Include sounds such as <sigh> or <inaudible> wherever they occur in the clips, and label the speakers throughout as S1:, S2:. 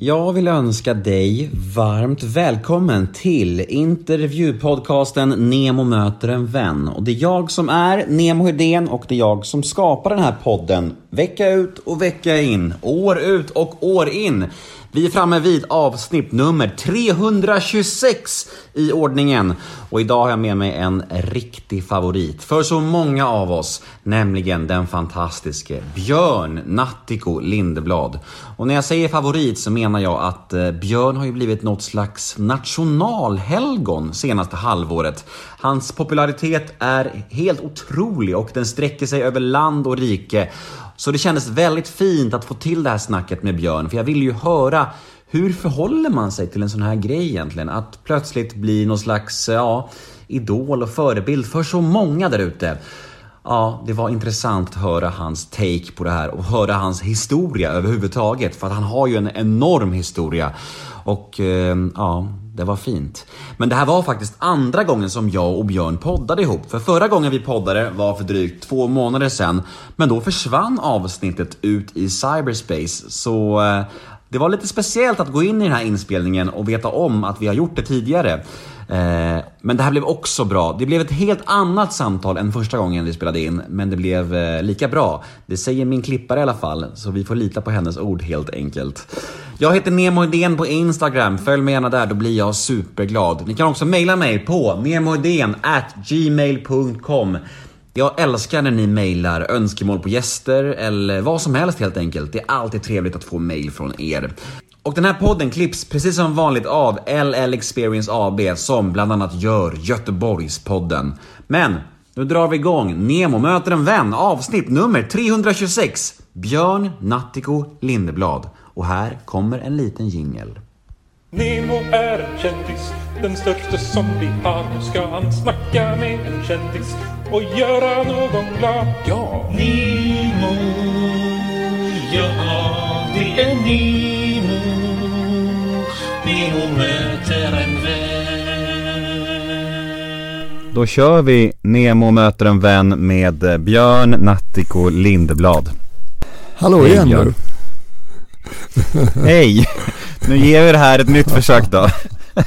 S1: Jag vill önska dig varmt välkommen till intervjupodcasten Nemo möter en vän. Och det är jag som är Nemo Hedén och det är jag som skapar den här podden vecka ut och vecka in, år ut och år in. Vi är framme vid avsnitt nummer 326 i ordningen. Och idag har jag med mig en riktig favorit för så många av oss, nämligen den fantastiske Björn Nattiko Lindeblad. Och när jag säger favorit så menar jag att eh, Björn har ju blivit något slags nationalhelgon senaste halvåret. Hans popularitet är helt otrolig och den sträcker sig över land och rike. Så det kändes väldigt fint att få till det här snacket med Björn, för jag ville ju höra hur förhåller man sig till en sån här grej egentligen? Att plötsligt bli någon slags, ja, idol och förebild för så många där ute. Ja, det var intressant att höra hans take på det här och höra hans historia överhuvudtaget. För att han har ju en enorm historia. Och eh, ja, det var fint. Men det här var faktiskt andra gången som jag och Björn poddade ihop. För förra gången vi poddade var för drygt två månader sedan. Men då försvann avsnittet ut i cyberspace. Så eh, det var lite speciellt att gå in i den här inspelningen och veta om att vi har gjort det tidigare. Eh, men det här blev också bra. Det blev ett helt annat samtal än första gången vi spelade in, men det blev eh, lika bra. Det säger min klippare i alla fall, så vi får lita på hennes ord helt enkelt. Jag heter Nemo Idén på Instagram. Följ mig gärna där, då blir jag superglad. Ni kan också mejla mig på gmail.com jag älskar när ni mejlar önskemål på gäster eller vad som helst helt enkelt. Det är alltid trevligt att få mejl från er. Och den här podden klipps precis som vanligt av LL Experience AB som bland annat gör Göteborgspodden. Men nu drar vi igång Nemo möter en vän avsnitt nummer 326. Björn Nattiko Lindeblad. Och här kommer en liten jingel.
S2: Nemo är en kändis, den största som vi har. Nu ska han snacka med en kändis och göra någon glad. Ja!
S3: Nemo, ja det är Nemo.
S1: Då kör vi Nemo möter en vän med eh, Björn Nattiko Lindeblad.
S4: Hallå
S1: Hej,
S4: igen
S1: Björn.
S4: du. <laughs> <laughs>
S1: Hej! Nu ger vi det här ett nytt försök då. <laughs>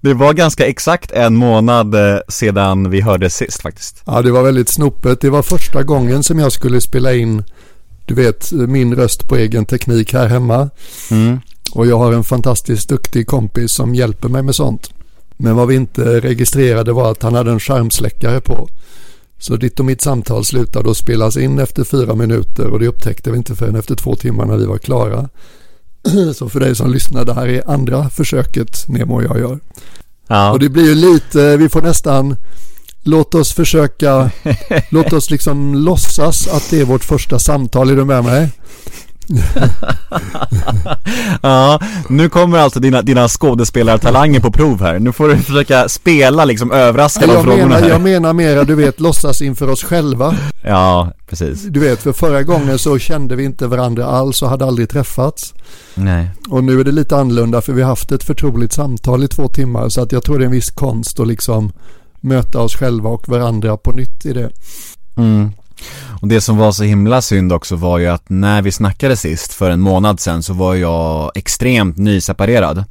S1: Det var ganska exakt en månad eh, sedan vi hörde sist faktiskt.
S4: Ja, det var väldigt snopet. Det var första gången som jag skulle spela in, du vet, min röst på egen teknik här hemma.
S1: Mm.
S4: Och jag har en fantastiskt duktig kompis som hjälper mig med sånt. Men vad vi inte registrerade var att han hade en skärmsläckare på. Så ditt och mitt samtal slutade att spelas in efter fyra minuter och det upptäckte vi inte förrän efter två timmar när vi var klara. <clears throat> Så för dig som lyssnar, det här är andra försöket Nemo och jag gör.
S1: Ja.
S4: Och det blir ju lite, vi får nästan, låt oss försöka, <laughs> låt oss liksom låtsas att det är vårt första samtal, är du med mig? <laughs>
S1: ja, nu kommer alltså dina, dina skådespelartalanger på prov här. Nu får du försöka spela liksom överraska
S4: Jag
S1: frågorna
S4: menar,
S1: här.
S4: jag menar mera, du vet, låtsas inför oss själva.
S1: Ja, precis.
S4: Du vet, för förra gången så kände vi inte varandra alls och hade aldrig träffats.
S1: Nej.
S4: Och nu är det lite annorlunda för vi har haft ett förtroligt samtal i två timmar så att jag tror det är en viss konst att liksom möta oss själva och varandra på nytt i det.
S1: Mm. Och det som var så himla synd också var ju att när vi snackade sist för en månad sedan så var jag extremt nyseparerad.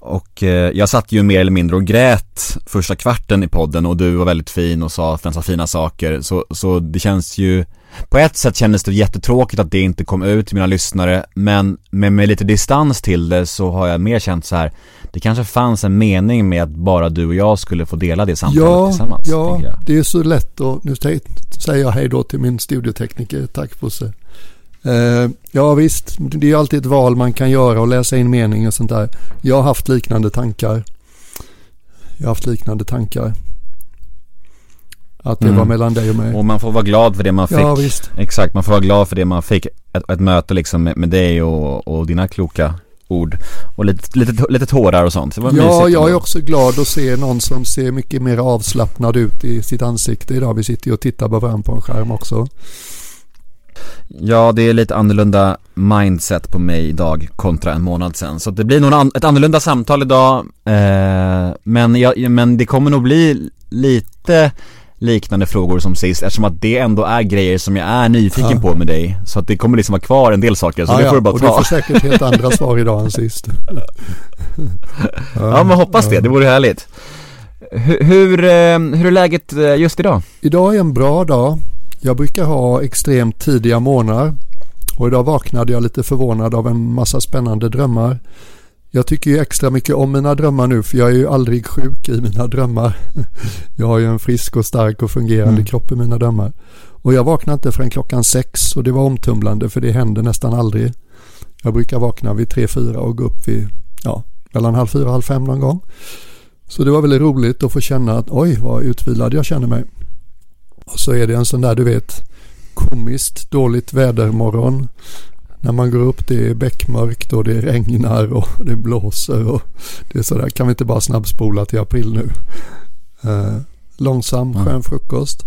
S1: Och eh, jag satt ju mer eller mindre och grät första kvarten i podden och du var väldigt fin och sa massa fina saker. Så, så det känns ju, på ett sätt kändes det jättetråkigt att det inte kom ut till mina lyssnare. Men med, med lite distans till det så har jag mer känt så här. Det kanske fanns en mening med att bara du och jag skulle få dela det samtalet
S4: Ja,
S1: tillsammans.
S4: ja, det är så lätt och nu säger jag hej då till min studiotekniker. Tack Bosse. Eh, ja visst, det är alltid ett val man kan göra och läsa in mening och sånt där. Jag har haft liknande tankar. Jag har haft liknande tankar. Att det
S1: Mm.
S4: var mellan dig och mig.
S1: Och man får vara glad för det man fick.
S4: Ja visst.
S1: Exakt, man får vara glad för det man fick. Ett, ett möte liksom med, med dig och, och dina kloka ord. Och lite, lite, lite tårar och sånt. Det
S4: Ja,
S1: mysigt
S4: jag är också glad att se någon som ser mycket mer avslappnad ut i sitt ansikte idag. Vi sitter ju och tittar på varandra på en skärm också.
S1: Ja, det är lite annorlunda mindset på mig idag kontra en månad sedan. Så det blir nog an- ett annorlunda samtal idag. Eh, men, jag, men det kommer nog bli lite liknande frågor som sist eftersom att det ändå är grejer som jag är nyfiken
S4: Ja.
S1: på med dig. Så att det kommer liksom vara kvar en del saker, så det får du bara
S4: och
S1: ta.
S4: du får säkert helt andra svar idag än sist.
S1: Ja men hoppas det, det vore härligt. Hur, hur, eh, hur är läget eh, just idag?
S4: Idag är en bra dag. Jag brukar ha extremt tidiga morgnar. Och idag vaknade jag lite förvånad av en massa spännande drömmar. Jag tycker ju extra mycket om mina drömmar nu för jag är ju aldrig sjuk i mina drömmar. <laughs> Jag har ju en frisk och stark och fungerande
S1: Mm.
S4: kropp i mina drömmar. Och jag vaknade inte förrän klockan sex och det var omtumlande för det händer nästan aldrig. Jag brukar vakna vid tre, fyra och gå upp vid, ja, mellan halv fyra och halv fem någon gång. Så det var väldigt roligt att få känna att oj vad utvilad jag känner mig. Och så är det en sån där du vet komiskt dåligt vädermorgon. När man går upp det är beckmörkt och det regnar och <laughs> det blåser och det är sådär. Kan vi inte bara snabbspola till april nu? Eh, långsam skön frukost.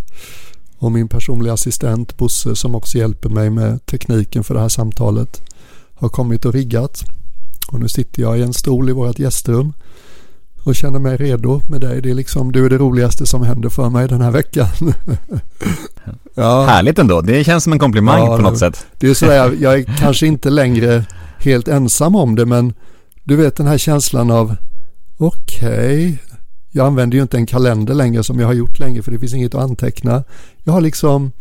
S4: Och min personliga assistent Bosse som också hjälper mig med tekniken för det här samtalet har kommit och riggat. Och nu sitter jag i en stol i vårt gästrum och känner mig redo med dig. Det är liksom, du är det roligaste som händer för mig den här veckan. <laughs> ja,
S1: Härligt ändå, det känns som en komplimang
S4: Ja,
S1: på något
S4: det-
S1: sätt.
S4: det är sådär, jag, är <laughs> kanske inte längre helt ensam om det men du vet den här känslan av okej, jag använder ju inte en kalender längre som jag har gjort länge för det finns inget att anteckna. Jag har liksom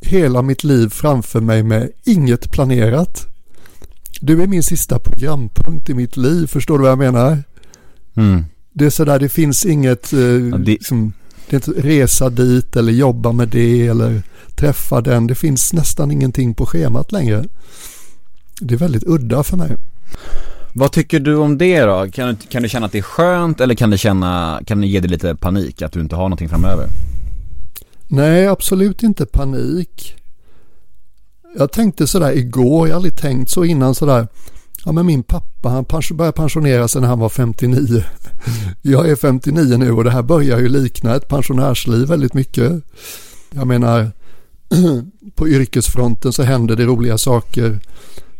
S4: hela mitt liv framför mig med inget planerat. Du är min sista programpunkt i mitt liv, förstår du vad jag menar?
S1: Mm.
S4: Det är sådär, det finns inget, eh,
S1: det-
S4: liksom, det är inte resa dit eller jobba med det eller träffa den. Det finns nästan ingenting på schemat längre. Det är väldigt udda för mig.
S1: Vad tycker du om det då? Kan du, kan du känna att det är skönt eller kan det känna, kan det ge dig lite panik att du inte har någonting framöver?
S4: Nej, absolut inte panik. Jag tänkte sådär igår, jag har aldrig tänkt så innan sådär. Ja men min pappa han började pensionera sig när han var 59. Jag är 59 nu och det här börjar ju likna ett pensionärsliv väldigt mycket. Jag menar, <clears throat> på yrkesfronten så händer det roliga saker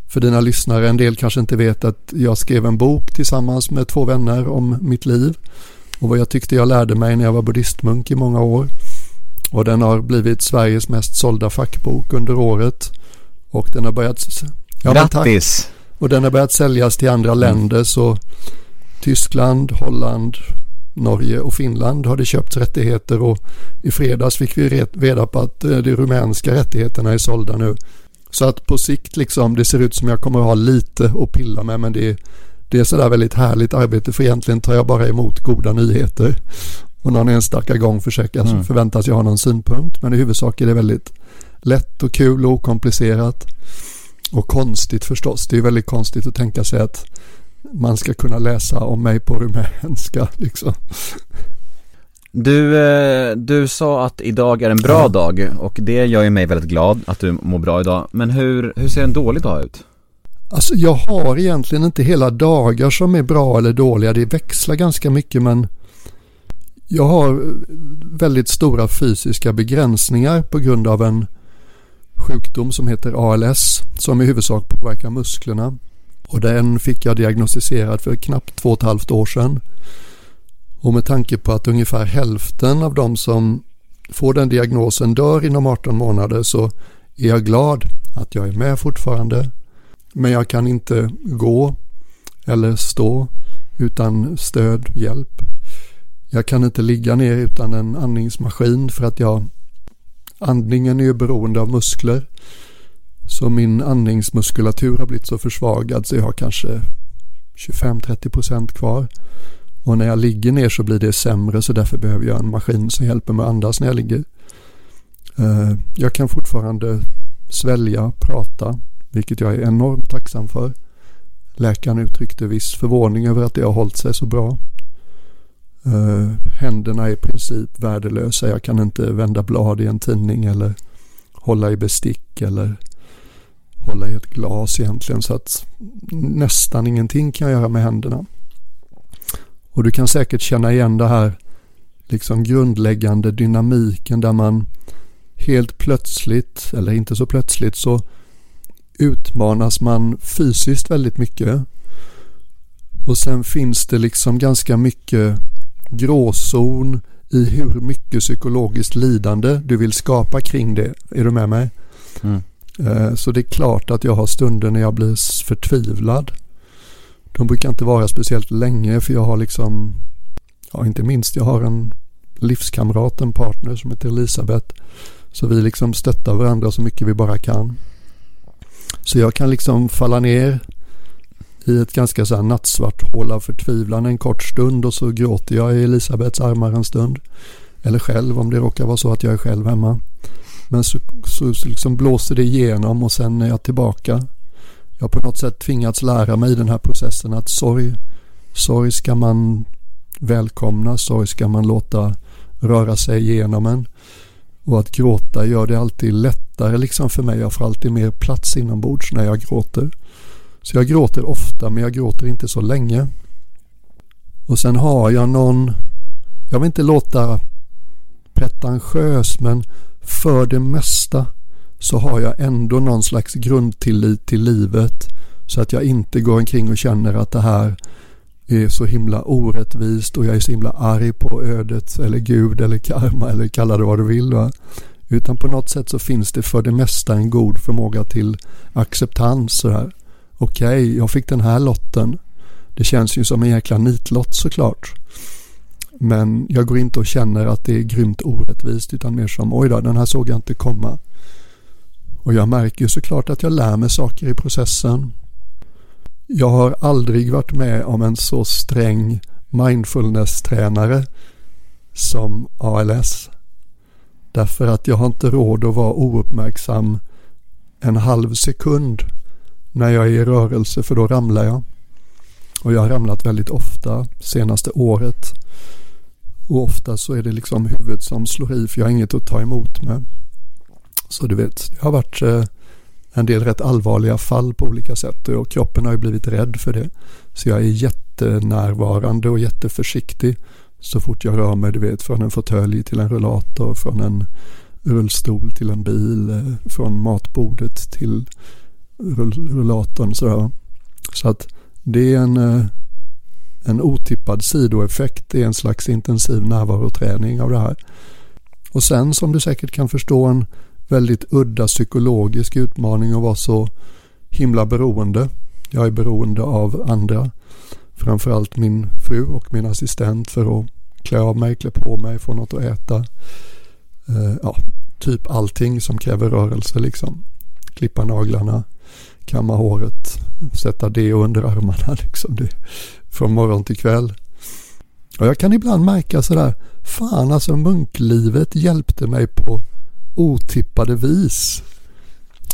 S4: för dina lyssnare. En del kanske inte vet att jag skrev en bok tillsammans med två vänner om mitt liv och vad jag tyckte jag lärde mig när jag var buddhistmunk i många år. Och den har blivit Sveriges mest sålda fackbok under året. Och den har börjat, ja, men tack.
S1: Grattis!
S4: Och den har börjat säljas till andra länder så Tyskland, Holland, Norge och Finland har det köpt rättigheter och i fredags fick vi re- reda på att eh, de rumänska rättigheterna är sålda nu. Så att på sikt liksom, det ser ut som jag kommer att ha lite att pilla med men det är, det är sådär väldigt härligt arbete för egentligen tar jag bara emot goda nyheter. Och någon enstaka gång försöker jag
S1: Mm.
S4: förväntas jag ha någon synpunkt men i huvudsak är det väldigt lätt och kul och okomplicerat. Och konstigt förstås. Det är väldigt konstigt att tänka sig att man ska kunna läsa om mig på rumänska. <laughs> Liksom.
S1: Du, eh, du sa att idag är en bra dag och det gör ju mig väldigt glad att du mår bra idag. Men hur, hur ser en dålig dag ut?
S4: Alltså jag har egentligen inte hela dagar som är bra eller dåliga. Det växlar ganska mycket men jag har väldigt stora fysiska begränsningar på grund av en sjukdom som heter ALS som i huvudsak påverkar musklerna. Och den fick jag diagnostiserad för knappt två och ett halvt år sedan. Och med tanke på att ungefär hälften av de som får den diagnosen dör inom 18 månader så är jag glad att jag är med fortfarande. Men jag kan inte gå eller stå utan stöd, hjälp. Jag kan inte ligga ner utan en andningsmaskin för att jag andningen är ju beroende av muskler. Så min andningsmuskulatur har blivit så försvagad så jag har kanske 25-30% kvar. Och när jag ligger ner så blir det sämre så därför behöver jag en maskin som hjälper mig att andas när jag ligger. Eh, jag kan fortfarande svälja, prata, vilket jag är enormt tacksam för. Läkaren uttryckte viss förvåning över att det har hållit sig så bra. Uh, Händerna är i princip värdelösa. Jag kan inte vända blad i en tidning eller hålla i bestick eller hålla i ett glas egentligen. Så att nästan ingenting kan jag göra med händerna. Och du kan säkert känna igen det här liksom grundläggande dynamiken där man helt plötsligt, eller inte så plötsligt, så utmanas man fysiskt väldigt mycket. Och sen finns det liksom ganska mycket gråzon i hur mycket psykologiskt lidande du vill skapa kring det. Är du med mig?
S1: Mm.
S4: Eh, Så det är klart att jag har stunder när jag blir förtvivlad. De brukar inte vara speciellt länge för jag har liksom, ja inte minst, jag har en livskamrat, en partner som heter Elisabeth. Så vi liksom stöttar varandra så mycket vi bara kan. Så jag kan liksom falla ner i ett ganska så här nattsvart hål av förtvivlan en kort stund och så gråter jag i Elisabeths armar en stund. Eller själv om det råkar vara så att jag är själv hemma. Men så, så, så liksom blåser det igenom och sen är jag tillbaka. Jag har på något sätt tvingats lära mig i den här processen att sorg, sorg ska man välkomna, sorg ska man låta röra sig igenom en. Och att gråta gör det alltid lättare liksom för mig. Jag får alltid mer plats inombords när jag gråter. Så jag gråter ofta men jag gråter inte så länge. Och sen har jag någon, jag vill inte låta pretentiös men för det mesta så har jag ändå någon slags grundtillit till livet så att jag inte går omkring och känner att det här är så himla orättvist och jag är så himla arg på ödet eller Gud eller karma eller kalla det vad du vill. Va? Utan på något sätt så finns det för det mesta en god förmåga till acceptans. Sådär. Okej, jag fick den här lotten. Det känns ju som en jäkla nitlott såklart. Men jag går inte och känner att det är grymt orättvist utan mer som oj då, den här såg jag inte komma. Och jag märker ju såklart att jag lär mig saker i processen. Jag har aldrig varit med om en så sträng mindfulness-tränare som ALS. Därför att jag har inte råd att vara ouppmärksam en halv sekund när jag är i rörelse för då ramlar jag. Och jag har ramlat väldigt ofta senaste året. Och ofta så är det liksom huvudet som slår i för jag har inget att ta emot med. Så du vet, det har varit eh, en del rätt allvarliga fall på olika sätt och kroppen har ju blivit rädd för det. Så jag är jättenärvarande och jätteförsiktig så fort jag rör mig, du vet, från en fåtölj till en rullator, från en rullstol till en bil, eh, från matbordet till rullatorn sådär. Så att det är en, eh, en otippad sidoeffekt, det är en slags intensiv närvaroträning av det här. Och sen som du säkert kan förstå en väldigt udda psykologisk utmaning att vara så himla beroende. Jag är beroende av andra. Framförallt min fru och min assistent för att klä av mig, klä på mig, få något att äta. Eh, ja, typ allting som kräver rörelse liksom. Klippa naglarna, kamma håret, sätta det under armarna <laughs> liksom. Det, från morgon till kväll. Och jag kan ibland märka sådär, fan alltså munklivet hjälpte mig på otippade vis.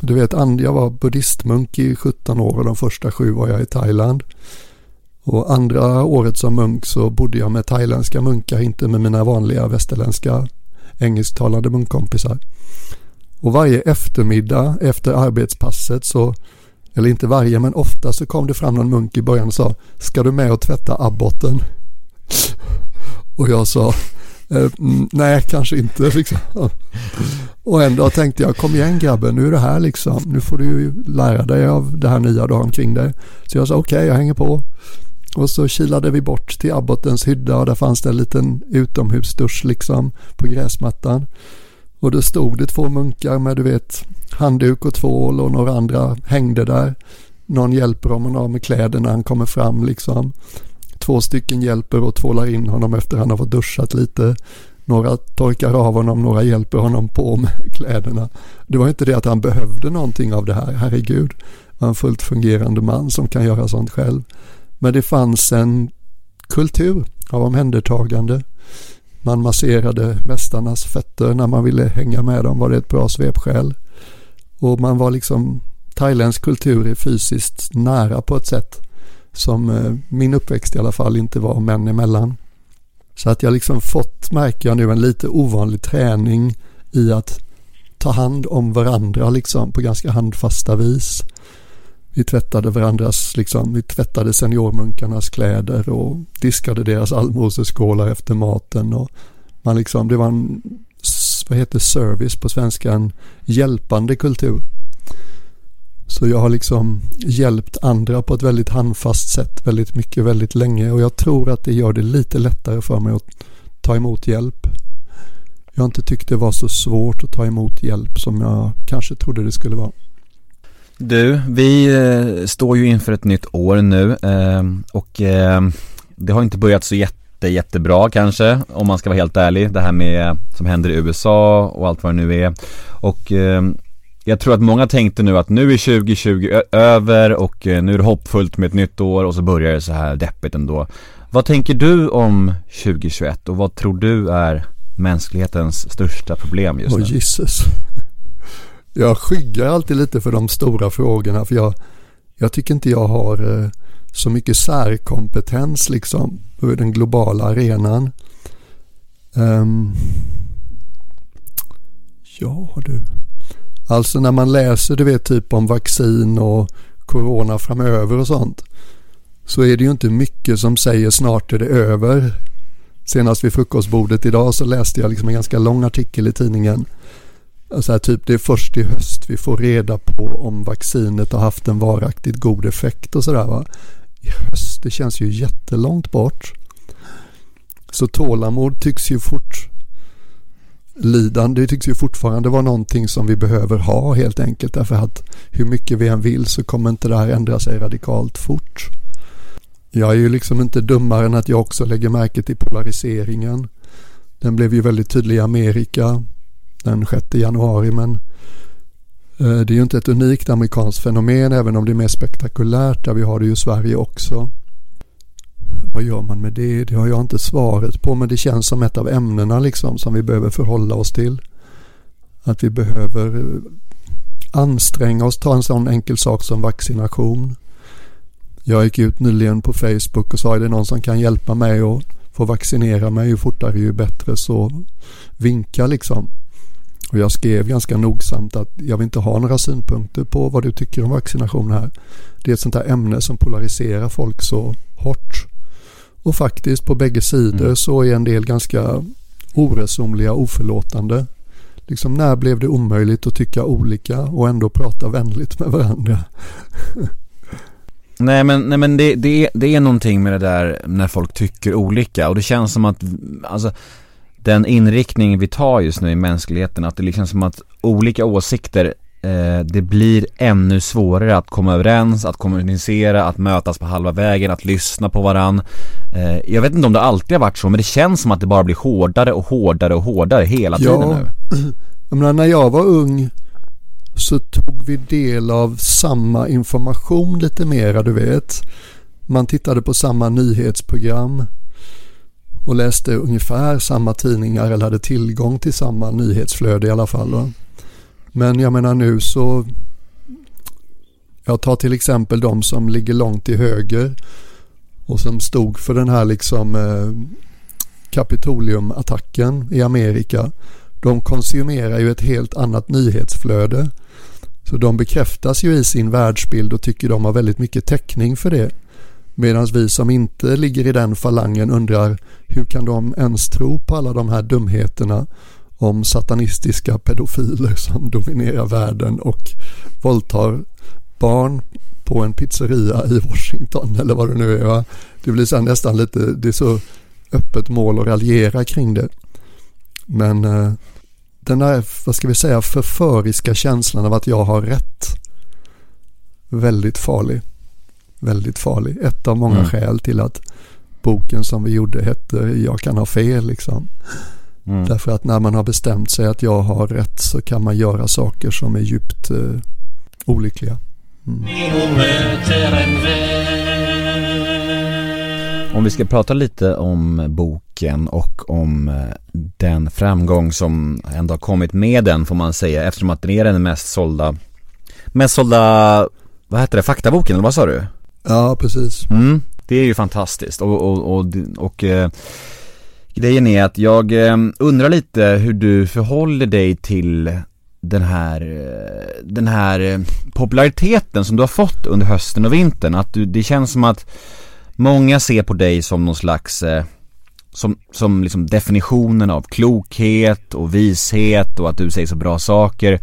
S4: Du vet, jag var buddhistmunk i 17 år och de första sju var jag i Thailand. Och andra året som munk så bodde jag med thailändska munkar, inte med mina vanliga västerländska engelsktalande munkkompisar. Och varje eftermiddag efter arbetspasset så, eller inte varje men ofta så kom det fram någon munk i början och sa Ska du med och tvätta abboten? Och jag sa eh, mm, nej, kanske inte. <laughs> Liksom. Och en dag tänkte jag, kom igen grabben, nu är det här liksom. Nu får du ju lära dig av det här nya du har omkring dig. Så jag sa okej, okay, jag hänger på. Och så kilade vi bort till abbotens hydda och där fanns det en liten utomhusdusch liksom på gräsmattan. Och då stod det två munkar med du vet handduk och tvål och några andra hängde där. Någon hjälper honom av med kläderna när han kommer fram liksom. Två stycken hjälper och tvålar in honom efter han har fått duschat lite. Några torkar av honom, några hjälper honom på med <laughs> kläderna. Det var inte det att han behövde någonting av det här, herregud. Han var en fullt fungerande man som kan göra sånt själv. Men det fanns en kultur av omhändertagande. Man masserade mästarnas fötter när man ville hänga med dem var det ett bra svepskäl. Och man var liksom, thailändsk kultur är fysiskt nära på ett sätt som eh, min uppväxt i alla fall inte var män emellan. Så att jag liksom fått, märker jag nu, en lite ovanlig träning i att ta hand om varandra liksom på ganska handfasta vis. Vi tvättade varandras, liksom, vi tvättade seniormunkarnas kläder och diskade deras allmoseskålar efter maten. Och man liksom, det var en, vad heter service på svenska, en hjälpande kultur. Så jag har liksom hjälpt andra på ett väldigt handfast sätt väldigt mycket, väldigt länge och jag tror att det gör det lite lättare för mig att ta emot hjälp. Jag har inte tyckt det var så svårt att ta emot hjälp som jag kanske trodde det skulle vara.
S1: Du, vi eh, står ju inför ett nytt år nu eh, och eh, det har inte börjat så jätte, jättebra kanske om man ska vara helt ärlig. Det här med som händer i USA och allt vad det nu är. Och eh, jag tror att många tänkte nu att nu är 2020 över och eh, nu är det hoppfullt med ett nytt år och så börjar det så här deppigt ändå. Vad tänker du om 2021 och vad tror du är mänsklighetens största problem just nu?
S4: Åh Jesus. Jag skyggar alltid lite för de stora frågorna för jag, jag tycker inte jag har eh, så mycket särkompetens liksom på den globala arenan. Um, ja du. Alltså när man läser du vet typ om vaccin och corona framöver och sånt så är det ju inte mycket som säger snart är det över. Senast vid frukostbordet idag så läste jag liksom en ganska lång artikel i tidningen. Så här, typ det är först i höst vi får reda på om vaccinet har haft en varaktigt god effekt och sådär I höst, det känns ju jättelångt bort. Så tålamod tycks ju fort lidande tycks ju fortfarande vara någonting som vi behöver ha helt enkelt därför att hur mycket vi än vill så kommer inte det här ändra sig radikalt fort. Jag är ju liksom inte dummare än att jag också lägger märke till polariseringen. Den blev ju väldigt tydlig i Amerika den 6 januari men eh, det är ju inte ett unikt amerikanskt fenomen även om det är mer spektakulärt där vi har det ju i Sverige också. Vad gör man med det? Det har jag inte svaret på men det känns som ett av ämnena liksom som vi behöver förhålla oss till. Att vi behöver eh, anstränga oss, ta en sån enkel sak som vaccination. Jag gick ut nyligen på Facebook och sa är det någon som kan hjälpa mig att få vaccinera mig ju fortare ju bättre så vinka liksom. Och jag skrev ganska nogsamt att jag vill inte ha några synpunkter på vad du tycker om vaccination här. Det är ett sånt här ämne som polariserar folk så hårt. Och faktiskt på bägge sidor mm. så är en del ganska oresonliga, oförlåtande. Liksom när blev det omöjligt att tycka olika och ändå prata vänligt med varandra? <laughs>
S1: Nej men, nej, men det, det, det är någonting med det där när folk tycker olika och det känns som att, alltså den inriktning vi tar just nu i mänskligheten, att det liksom som att olika åsikter eh, det blir ännu svårare att komma överens, att kommunicera, att mötas på halva vägen, att lyssna på varann. Eh, jag vet inte om det alltid har varit så, men det känns som att det bara blir hårdare och hårdare och hårdare hela tiden
S4: ja,
S1: nu.
S4: Jag menar, när jag var ung så tog vi del av samma information lite mera, du vet. Man tittade på samma nyhetsprogram och läste ungefär samma tidningar eller hade tillgång till samma nyhetsflöde i alla fall. Va? Men jag menar nu så jag tar till exempel de som ligger långt till höger och som stod för den här liksom eh, Kapitoliumattacken i Amerika. De konsumerar ju ett helt annat nyhetsflöde. Så de bekräftas ju i sin världsbild och tycker de har väldigt mycket täckning för det. Medan vi som inte ligger i den falangen undrar hur kan de ens tro på alla de här dumheterna om satanistiska pedofiler som dominerar världen och våldtar barn på en pizzeria i Washington eller vad det nu är. Va? Det blir så nästan lite, det är så öppet mål att raljera kring det. Men eh, den här, vad ska vi säga, förföriska känslan av att jag har rätt. Väldigt farlig. Väldigt farlig. Ett av många mm. skäl till att boken som vi gjorde hette Jag kan ha fel liksom. Mm. Därför att när man har bestämt sig att jag har rätt så kan man göra saker som är djupt uh, olyckliga. Mm.
S1: Om vi ska prata lite om boken och om eh, den framgång som ändå har kommit med den får man säga eftersom att den är den mest sålda Mest sålda, vad heter det, faktaboken eller vad sa du?
S4: Ja precis.
S1: Mm, Det är ju fantastiskt. Och, och, och, och eh, Grejen är att jag eh, undrar lite hur du förhåller dig till den här, eh, den här eh, populariteten som du har fått under hösten och vintern. Att du, det känns som att Många ser på dig som någon slags eh, som, som liksom definitionen av klokhet och vishet och att du säger så bra saker.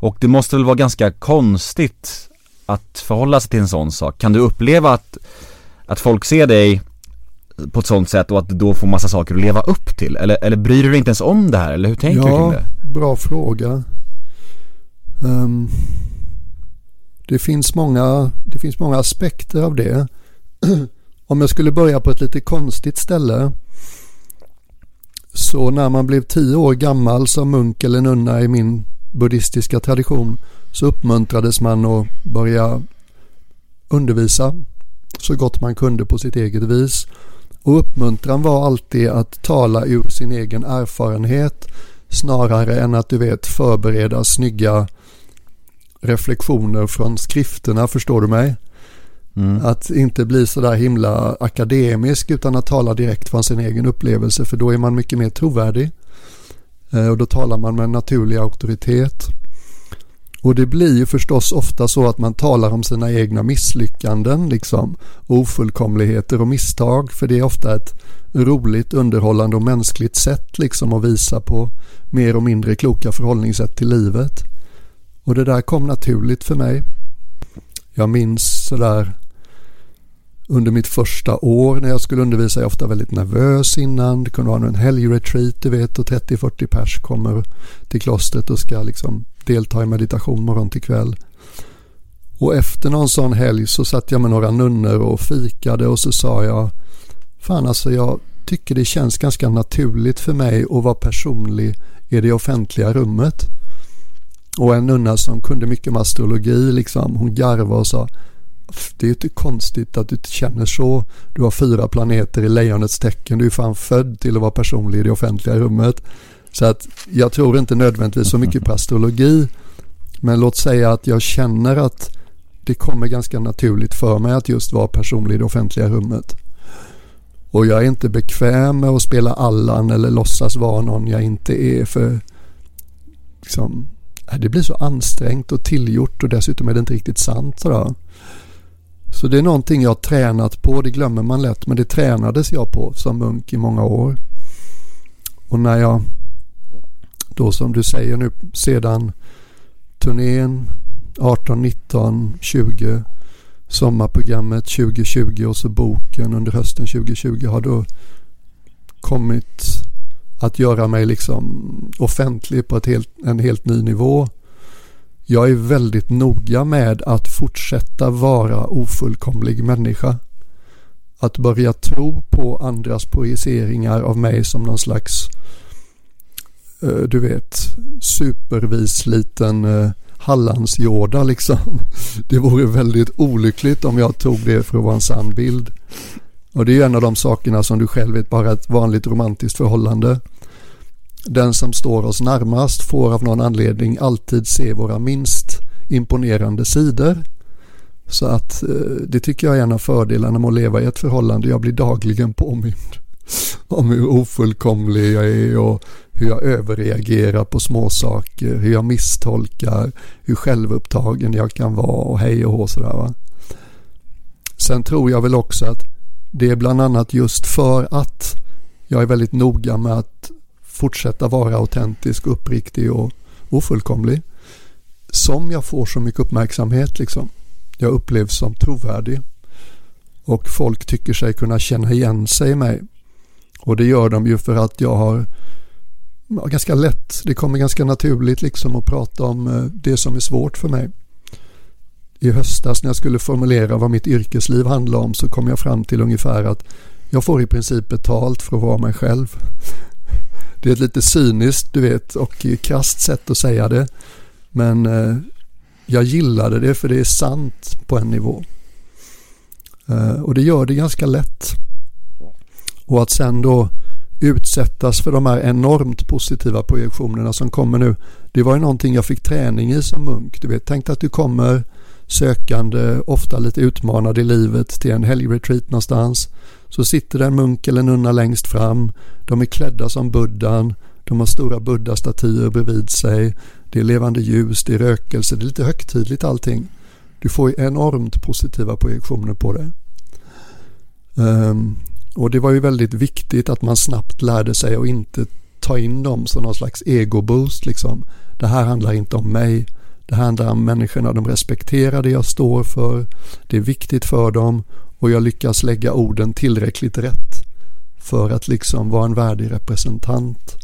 S1: Och det måste väl vara ganska konstigt att förhålla sig till en sån sak Kan du uppleva att, att folk ser dig på ett sånt sätt och att du då får massa saker att leva upp till? Eller, eller bryr du dig inte ens om det här? Eller hur tänker du kring
S4: Ja,
S1: det?
S4: bra fråga. Ehm, det, finns många, det finns många aspekter av det. <clears throat> Om jag skulle börja på ett lite konstigt ställe. Så när man blev tio år gammal som munk eller nunna i min buddhistiska tradition så uppmuntrades man att börja undervisa så gott man kunde på sitt eget vis. Och uppmuntran var alltid att tala ur sin egen erfarenhet snarare än att du vet förbereda snygga reflektioner från skrifterna, förstår du mig?
S1: Mm.
S4: Att inte bli så där himla akademisk utan att tala direkt från sin egen upplevelse för då är man mycket mer trovärdig. Eh, Och då talar man med naturlig auktoritet. Och det blir ju förstås ofta så att man talar om sina egna misslyckanden, liksom ofullkomligheter och misstag, för det är ofta ett roligt, underhållande och mänskligt sätt liksom att visa på mer och mindre kloka förhållningssätt till livet. Och det där kom naturligt för mig. Jag minns sådär under mitt första år när jag skulle undervisa, jag är ofta väldigt nervös innan. Det kunde vara en helgretreat, du vet, och 30-40 pers kommer till klostret och ska liksom delta i meditation morgon till kväll. Och efter någon sån helg så satt jag med några nunnor och fikade och så sa jag Fan alltså jag tycker det känns ganska naturligt för mig att vara personlig i det offentliga rummet. Och en nunna som kunde mycket med astrologi liksom, hon garvade och sa det är ju inte konstigt att du känner så. Du har fyra planeter i lejonets tecken. Du är fan född till att vara personlig i det offentliga rummet. Så att jag tror inte nödvändigtvis så mycket på astrologi. Men låt säga att jag känner att det kommer ganska naturligt för mig att just vara personlig i det offentliga rummet. Och jag är inte bekväm med att spela Allan eller låtsas vara någon jag inte är för liksom, äh, det blir så ansträngt och tillgjort och dessutom är det inte riktigt sant. Sådär. Så det är någonting jag har tränat på, det glömmer man lätt, men det tränades jag på som munk i många år. Och när jag då som du säger nu sedan turnén 18, 19, 20 sommarprogrammet 2020 och så boken under hösten 2020 har då kommit att göra mig liksom offentlig på ett helt, en helt ny nivå. Jag är väldigt noga med att fortsätta vara ofullkomlig människa. Att börja tro på andras projiceringar av mig som någon slags, eh, Eh, du vet, supervis liten eh, Hallandsjorda liksom. <laughs> Det vore väldigt olyckligt om jag tog det för att vara en sann bild. Och det är ju en av de sakerna som du själv vet bara ett vanligt romantiskt förhållande. Den som står oss närmast får av någon anledning alltid se våra minst imponerande sidor. Så att eh, det tycker jag är en av fördelarna med att leva i ett förhållande. Jag blir dagligen påmind om hur ofullkomlig jag är och hur jag överreagerar på småsaker, hur jag misstolkar, hur självupptagen jag kan vara och hej och hå sådär va. Sen tror jag väl också att det är bland annat just för att jag är väldigt noga med att fortsätta vara autentisk, uppriktig och ofullkomlig som jag får så mycket uppmärksamhet liksom. Jag upplevs som trovärdig och folk tycker sig kunna känna igen sig i mig. Och det gör de ju för att jag har ja, ganska lätt, det kommer ganska naturligt liksom att prata om eh, det som är svårt för mig. I höstas när jag skulle formulera vad mitt yrkesliv handlar om så kom jag fram till ungefär att jag får i princip betalt för att vara mig själv. <laughs> Det är ett lite cyniskt, du vet, och krasst sätt att säga det. Men eh, jag gillade det för det är sant på en nivå. Eh, och det gör det ganska lätt. Och att sen då utsättas för de här enormt positiva projektionerna som kommer nu. Det var ju någonting jag fick träning i som munk. Du vet, tänk att du kommer sökande, ofta lite utmanad i livet till en helgretreat någonstans. Så sitter det en munk eller nunna längst fram. De är klädda som buddhan. De har stora buddha-statyer bredvid sig. Det är levande ljus, det är rökelse, det är lite högtidligt allting. Du får ju enormt positiva projektioner på det. Um, och det var ju väldigt viktigt att man snabbt lärde sig att inte ta in dem som någon slags ego-boost liksom. Det här handlar inte om mig. Det handlar om människorna, de respekterar det jag står för. Det är viktigt för dem och jag lyckas lägga orden tillräckligt rätt för att liksom vara en värdig representant.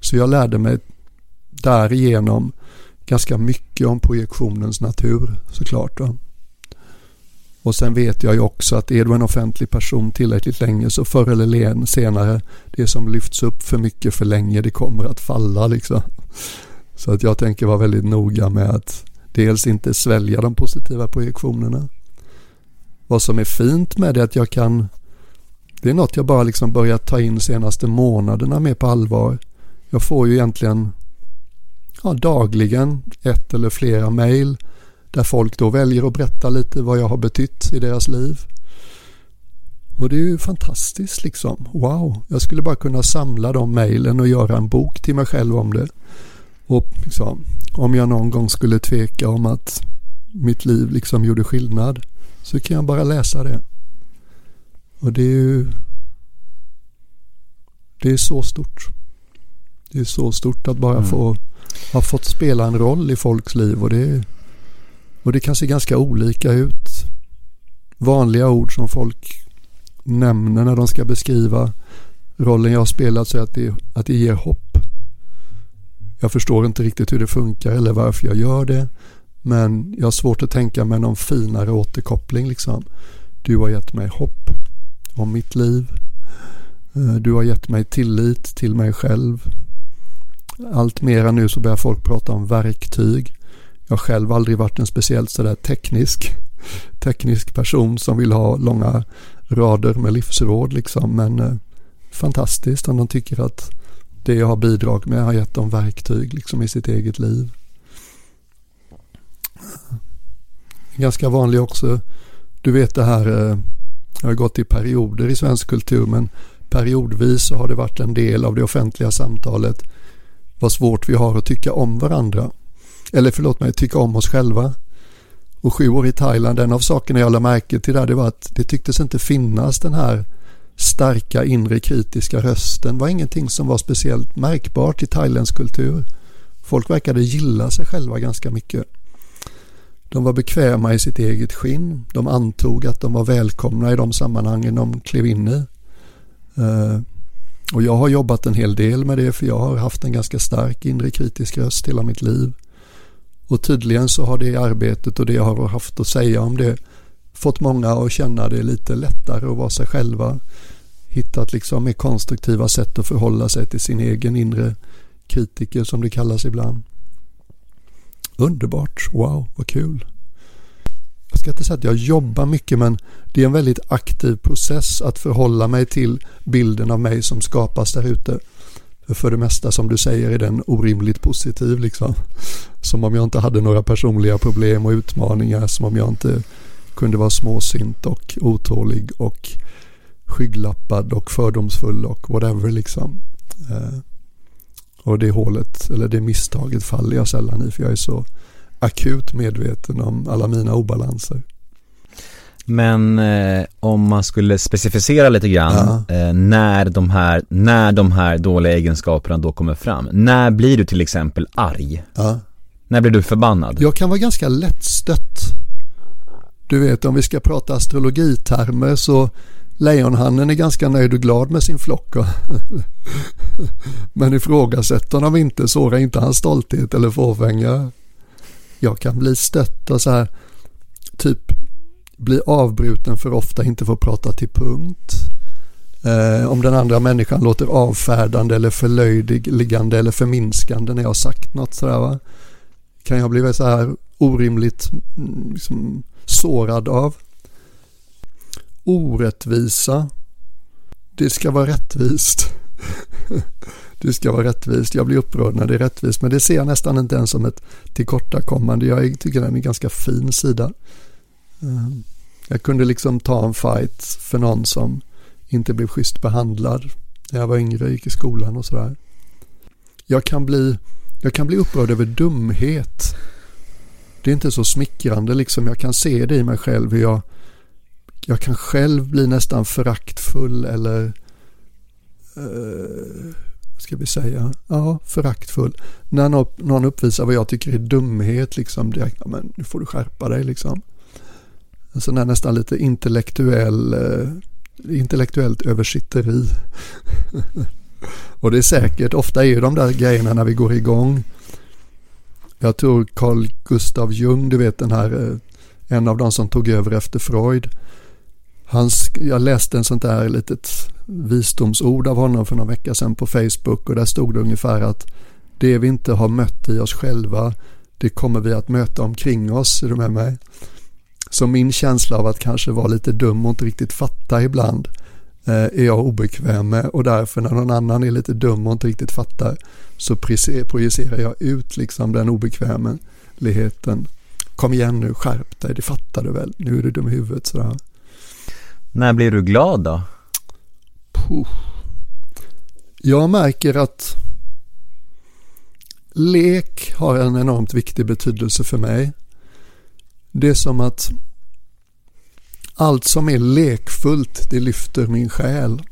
S4: Så jag lärde mig därigenom ganska mycket om projektionens natur såklart. Då. Och sen vet jag ju också att är du en offentlig person tillräckligt länge så förr eller senare det som lyfts upp för mycket för länge det kommer att falla liksom. Så att jag tänker vara väldigt noga med att dels inte svälja de positiva projektionerna. Vad som är fint med det är att jag kan det är något jag bara liksom börjat ta in senaste månaderna med på allvar. Jag får ju egentligen ja, dagligen ett eller flera mejl där folk då väljer att berätta lite vad jag har betytt i deras liv. Och det är ju fantastiskt liksom. Wow, jag skulle bara kunna samla de mejlen och göra en bok till mig själv om det. Och liksom, om jag någon gång skulle tveka om att mitt liv liksom gjorde skillnad så kan jag bara läsa det. Och det är ju det är så stort. Det är så stort att bara mm. få ha fått spela en roll i folks liv och det, och det kan se ganska olika ut. Vanliga ord som folk nämner när de ska beskriva rollen jag har spelat så att det, att det ger hopp. Jag förstår inte riktigt hur det funkar eller varför jag gör det. Men jag har svårt att tänka mig någon finare återkoppling liksom. Du har gett mig hopp om mitt liv. Eh, du har gett mig tillit till mig själv. Allt mera nu så börjar folk prata om verktyg. Jag har själv aldrig varit en speciellt sådär teknisk, teknisk person som vill ha långa rader med livsråd liksom. Men eh, fantastiskt om de tycker att det jag har bidragit med har gett dem verktyg liksom i sitt eget liv. Ganska vanlig också, du vet det här, eh, jag har gått i perioder i svensk kultur men periodvis så har det varit en del av det offentliga samtalet vad svårt vi har att tycka om varandra. Eller förlåt mig, tycka om oss själva. Och sju år i Thailand, en av sakerna jag lade märke till där det var att det tycktes inte finnas den här starka inre kritiska rösten. Det var ingenting som var speciellt märkbart i thailändsk kultur. Folk verkade gilla sig själva ganska mycket. De var bekväma i sitt eget skinn. De antog att de var välkomna i de sammanhangen de klev in i. Eh, och jag har jobbat en hel del med det för jag har haft en ganska stark inre kritisk röst hela mitt liv. Och tydligen så har det arbetet och det jag har haft att säga om det fått många att känna det lite lättare att vara sig själva. Hittat liksom mer konstruktiva sätt att förhålla sig till sin egen inre kritiker som det kallas ibland. Underbart, wow, vad kul jag ska inte säga att jag jobbar mycket men det är en väldigt aktiv process att förhålla mig till bilden av mig som skapas där ute. För, det mesta som du säger är den orimligt positiv liksom. Som om jag inte hade några personliga problem och utmaningar, som om jag inte kunde vara småsint och otålig och skygglappad och fördomsfull och whatever liksom. Eh, och det hålet, eller det misstaget faller jag sällan i för jag är så akut medveten om alla mina obalanser.
S1: Men eh, om man skulle specificera lite grann ja. eh, när, de här, när de här dåliga egenskaperna då kommer fram. När blir du till exempel arg? Ja. När blir du förbannad?
S4: Jag kan vara ganska lättstött. Du vet om vi ska prata astrologitermer så lejonhannen är ganska nöjd och glad med sin flock. <laughs> Men ifrågasätter honom inte, sårar inte hans stolthet eller fåfänga jag kan bli stött och så här typ bli avbruten för ofta, inte få prata till punkt. Eh, om den andra människan låter avfärdande eller förlöjligande eller förminskande när jag har sagt något sådär va. Kan jag bli så här orimligt mm, liksom, sårad av. Orättvisa. Det ska vara rättvist. <laughs> det ska vara rättvist. Jag blir upprörd när det är rättvist, men det ser jag nästan inte ens som ett tillkortakommande. Jag tycker den är en ganska fin sida. Ehm, jag kunde liksom ta en fight för någon som inte blev schysst behandlad när jag var yngre, gick i skolan och sådär. Jag kan bli, jag kan bli upprörd över dumhet. Det är inte så smickrande liksom. Jag kan se det i mig själv hur jag, jag kan själv bli nästan föraktfull eller eh, vad ska vi säga, ja, föraktfull. När någon uppvisar vad jag tycker är dumhet, liksom det ja, men nu får du skärpa dig liksom. En sån här nästan lite intellektuell, eh, intellektuellt översitteri. <laughs> och det är säkert, ofta är ju de där grejerna när vi går igång. Jag tror Carl Gustav Jung, du vet den här, eh, en av de som tog över efter Freud. Hans, jag läste en sånt där litet visdomsord av honom för några vecka sedan på Facebook och där stod det ungefär att det vi inte har mött i oss själva, det kommer vi att möta omkring oss. Är du med mig? Så min känsla av att kanske vara lite dum och inte riktigt fatta ibland eh, är jag obekväm med och därför när någon annan är lite dum och inte riktigt fattar så projicerar jag ut liksom den obekvämligheten. Kom igen nu, skärp dig, det fattar du väl, nu är du dum i huvudet sådär.
S5: När blir du glad då?
S4: Puh. Jag märker att lek har en enormt viktig betydelse för mig. Det är som att allt som är lekfullt, det lyfter min själ.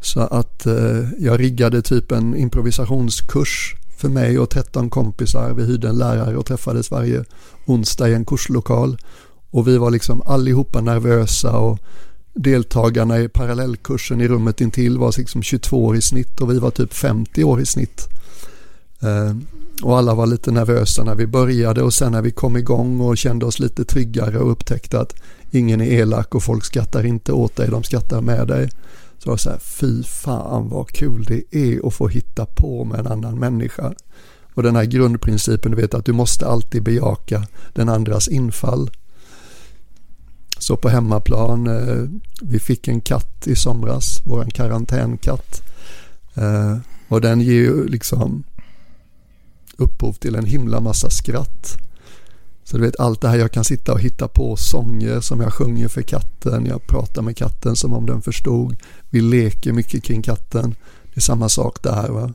S4: Så att eh, jag riggade typ en improvisationskurs för mig och 13 kompisar. Vi hyrde en lärare och träffades varje onsdag i en kurslokal. Och vi var liksom allihopa nervösa och deltagarna i parallellkursen i rummet intill var liksom 22 år i snitt och vi var typ 50 år i snitt. Eh, och alla var lite nervösa när vi började och sen när vi kom igång och kände oss lite tryggare och upptäckte att ingen är elak och folk skrattar inte åt dig, de skrattar med dig. Så var det så här, fy fan vad kul det är att få hitta på med en annan människa. Och den här grundprincipen, du vet att du måste alltid bejaka den andras infall. Så på hemmaplan, eh, vi fick en katt i somras, vår karantänkatt. Eh, och den ger ju liksom upphov till en himla massa skratt. Så du vet allt det här jag kan sitta och hitta på sånger som jag sjunger för katten. Jag pratar med katten som om den förstod. Vi leker mycket kring katten. Det är samma sak där va.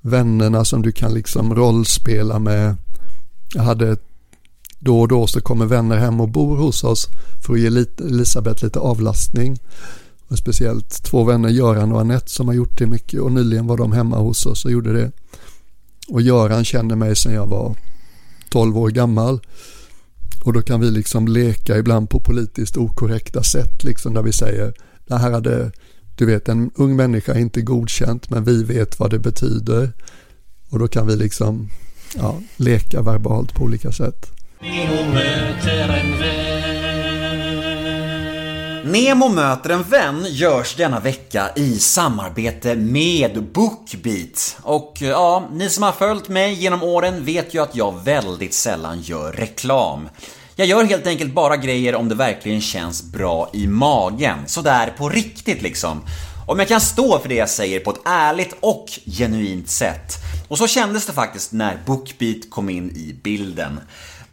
S4: Vännerna som du kan liksom rollspela med. Jag hade då och då så kommer vänner hem och bor hos oss för att ge Elisabeth lite avlastning. Och speciellt två vänner, Göran och Annette, som har gjort det mycket och nyligen var de hemma hos oss och gjorde det. Och Göran känner mig sedan jag var 12 år gammal. Och då kan vi liksom leka ibland på politiskt okorrekta sätt, liksom där vi säger, det här hade, du vet en ung människa är inte godkänt men vi vet vad det betyder. Och då kan vi liksom ja, leka verbalt på olika sätt.
S1: Nemo möter en vän görs denna vecka i samarbete med Bookbeat. Och eh, ja, ni som har följt mig genom åren vet ju att jag väldigt sällan gör reklam. Jag gör helt enkelt bara grejer om det verkligen känns bra i magen. Sådär på riktigt liksom. Om jag kan stå för det jag säger på ett ärligt och genuint sätt. Och så kändes det faktiskt när Bookbeat kom in i bilden.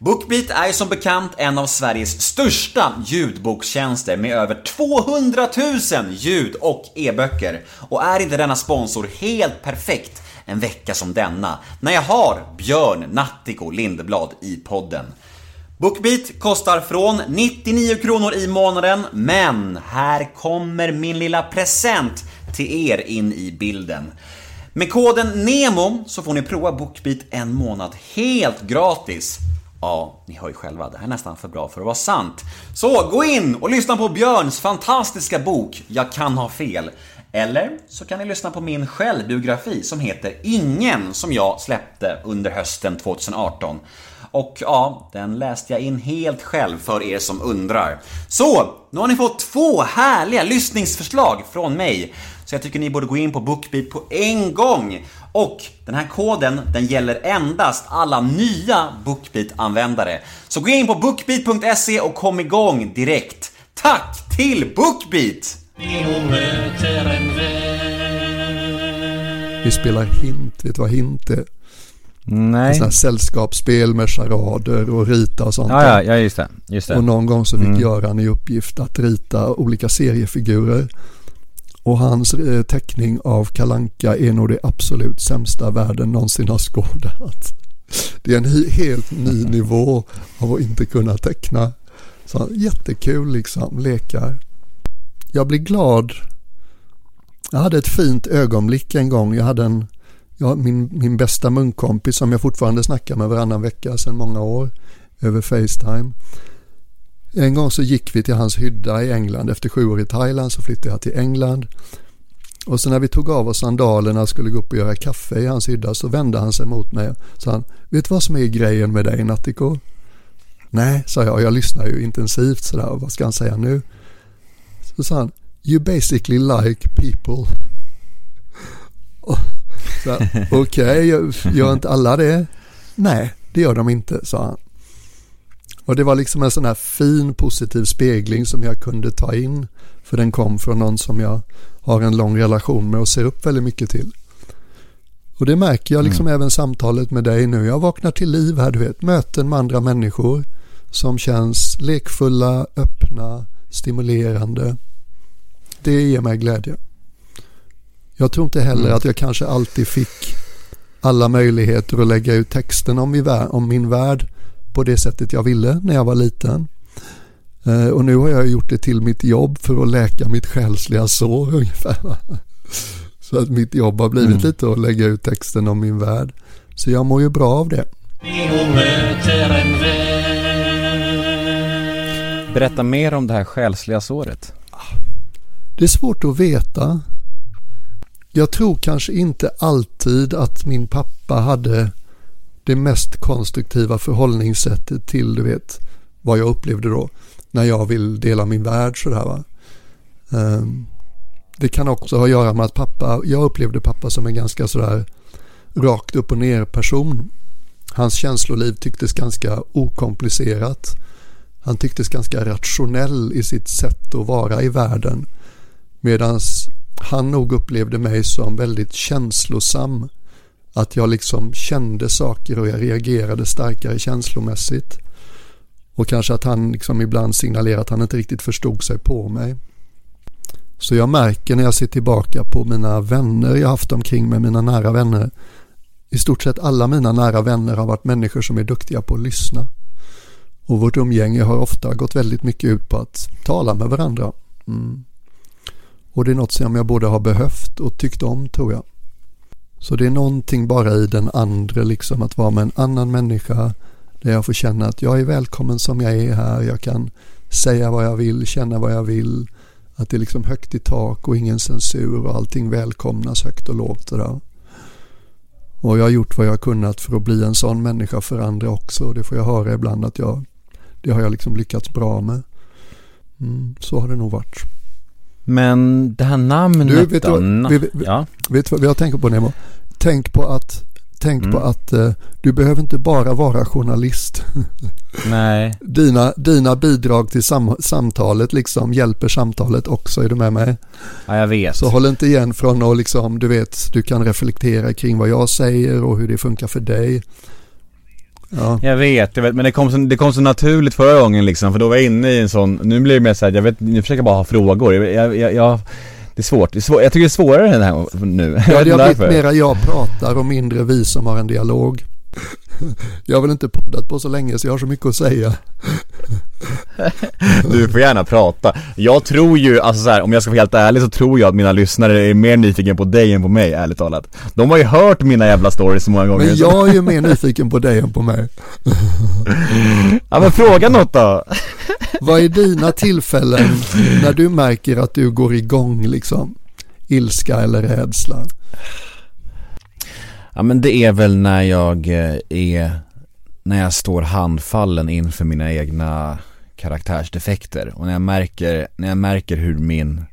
S1: Bookbeat är som bekant en av Sveriges största ljudbokstjänster med över 200 000 ljud och e-böcker. Och är inte denna sponsor helt perfekt en vecka som denna, när jag har Björn Nattiko Lindeblad i podden? Bookbeat kostar från 99 kronor i månaden, men här kommer min lilla present till er in i bilden. Med koden NEMO så får ni prova Bookbeat en månad helt gratis. Ja, ni hör ju själva, det här är nästan för bra för att vara sant. Så gå in och lyssna på Björns fantastiska bok Jag kan ha fel. Eller så kan ni lyssna på min självbiografi som heter Ingen som jag släppte under hösten 2018. Och ja, den läste jag in helt själv för er som undrar. Så, nu har ni fått två härliga lyssningsförslag från mig. Så jag tycker ni borde gå in på Bookbeat på en gång. Och den här koden, den gäller endast alla nya Bookbeat-användare. Så gå in på bookbeat.se och kom igång direkt. Tack till Bookbeat!
S4: Vi spelar hint, vet du vad hint är?
S5: Nej.
S4: Sådana sällskapsspel med charader och rita och sånt.
S5: Ja, ja, ja just det. Just det.
S4: Och någon gång så fick
S5: Mm.
S4: Göran i uppgift att rita olika seriefigurer. Och hans eh, teckning av Kalanka är nog det absolut sämsta världen någonsin har skådat. Det är en helt ny nivå av att inte kunna teckna. Så jättekul liksom, lekar. Jag blir glad. Jag hade ett fint ögonblick en gång. Jag hade en, ja, min, min bästa munkompis som jag fortfarande snackar med varannan vecka sedan många år över Facetime. En gång så gick vi till hans hydda i England. Efter sju år i Thailand så flyttade jag till England. Och så när vi tog av oss sandalerna och skulle gå upp och göra kaffe i hans hydda så vände han sig mot mig och sa han, vet du vad som är grejen med dig Nattiko? Nej, sa jag, jag lyssnar ju intensivt sådär, vad ska han säga nu? Så sa han, you basically like people. <laughs> Okej, okay, gör inte alla det? Nej, det gör de inte, sa han. Och det var liksom en sån här fin positiv spegling som jag kunde ta in. För den kom från någon som jag har en lång relation med och ser upp väldigt mycket till. Och det märker jag liksom mm. även samtalet med dig nu. Jag vaknar till liv här, du vet. Möten med andra människor som känns lekfulla, öppna, stimulerande. Det ger mig glädje. Jag tror inte heller mm. att jag kanske alltid fick alla möjligheter att lägga ut texten om om min värld på det sättet jag ville när jag var liten. Eh, och nu har jag gjort det till mitt jobb för att läka mitt själsliga sår <laughs> ungefär. Så att mitt jobb har blivit mm. lite att lägga ut texten om min värld. Så jag mår ju bra av det.
S1: Berätta mer om det här själsliga såret.
S4: Det är svårt att veta. Jag tror kanske inte alltid att min pappa hade det mest konstruktiva förhållningssättet till, du vet, vad jag upplevde då när jag vill dela min värld sådär va. Um, det kan också ha att göra med att pappa, jag upplevde pappa som en ganska sådär rakt upp och ner person. Hans känsloliv tycktes ganska okomplicerat. Han tycktes ganska rationell i sitt sätt att vara i världen. Medan han nog upplevde mig som väldigt känslosam. Att jag liksom kände saker och jag reagerade starkare känslomässigt. Och kanske att han liksom ibland signalerade att han inte riktigt förstod sig på mig. Så jag märker när jag ser tillbaka på mina vänner jag haft omkring mig, mina nära vänner. I stort sett alla mina nära vänner har varit människor som är duktiga på att lyssna. Och vårt umgänge har ofta gått väldigt mycket ut på att tala med varandra. Mm. Och det är något som jag både har behövt och tyckt om tror jag. Så det är någonting bara i den andra liksom att vara med en annan människa där jag får känna att jag är välkommen som jag är här. Jag kan säga vad jag vill, känna vad jag vill. Att det är liksom högt i tak och ingen censur och allting välkomnas högt och lågt. Och, och jag har gjort vad jag har kunnat för att bli en sån människa för andra också. Och det får jag höra ibland att jag, det har jag liksom lyckats bra med. Mm, så har det nog varit.
S1: Men det här namnet
S4: du, vet då? Du, vi, vi, ja. vet du vad jag tänker på Nemo? Tänk på att Tänk mm. på att eh, du behöver inte bara vara journalist. <laughs>
S1: Nej.
S4: Dina, dina bidrag till sam samtalet liksom hjälper samtalet också, är du med mig?
S1: Ja, jag vet.
S4: Så håll inte igen från att liksom, du vet, du kan reflektera kring vad jag säger och hur det funkar för dig.
S1: Ja. Jag vet, jag vet, men det kom, så, det kom så naturligt förra gången liksom, för då var jag inne i en sån, nu blir det mer såhär, jag vet, nu försöker bara ha frågor, jag, jag, jag det är svårt, det är svår, jag tycker det är svårare än det här nu.
S4: Ja, det har blivit mera jag pratar och mindre vi som har en dialog. Jag har väl inte poddat på så länge så jag har så mycket att säga. <laughs>
S1: Du får gärna prata. Jag tror ju, alltså så här, om jag ska vara helt ärlig så tror jag att mina lyssnare är mer nyfiken på dig än på mig, ärligt talat. De har ju hört mina jävla stories så många gånger.
S4: Men jag är ju mer <laughs> nyfiken på dig än på mig.
S1: Ja men fråga något då.
S4: Vad är dina <laughs> tillfällen när du märker att du går igång liksom? Ilska eller rädsla?
S1: Ja men det är väl när jag eh, är, när jag står handfallen inför mina egna karaktärsdefekter och när jag märker, när jag märker hur min,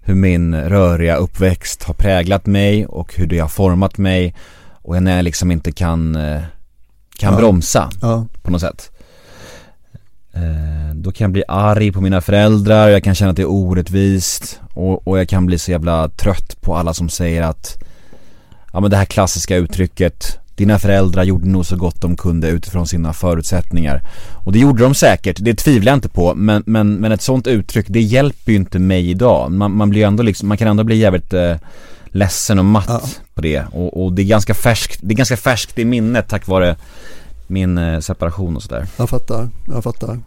S1: hur min röriga uppväxt har präglat mig och hur det har format mig och när jag liksom inte kan, eh, kan ja. bromsa ja. på något sätt. Eh, då kan jag bli arg på mina föräldrar, jag kan känna att det är orättvist och, och jag kan bli så jävla trött på alla som säger att Ja men det här klassiska uttrycket dina föräldrar gjorde nog så gott de kunde utifrån sina förutsättningar. Och det gjorde de säkert, det tvivlar jag inte på men, men, men ett sånt uttryck det hjälper ju inte mig idag. Man, man blir ändå liksom, man kan ändå bli jävligt eh, ledsen och matt ja. på det. Och, och, det är ganska färskt, det är ganska färskt i minnet tack vare min eh, separation och sådär.
S4: Jag fattar, jag fattar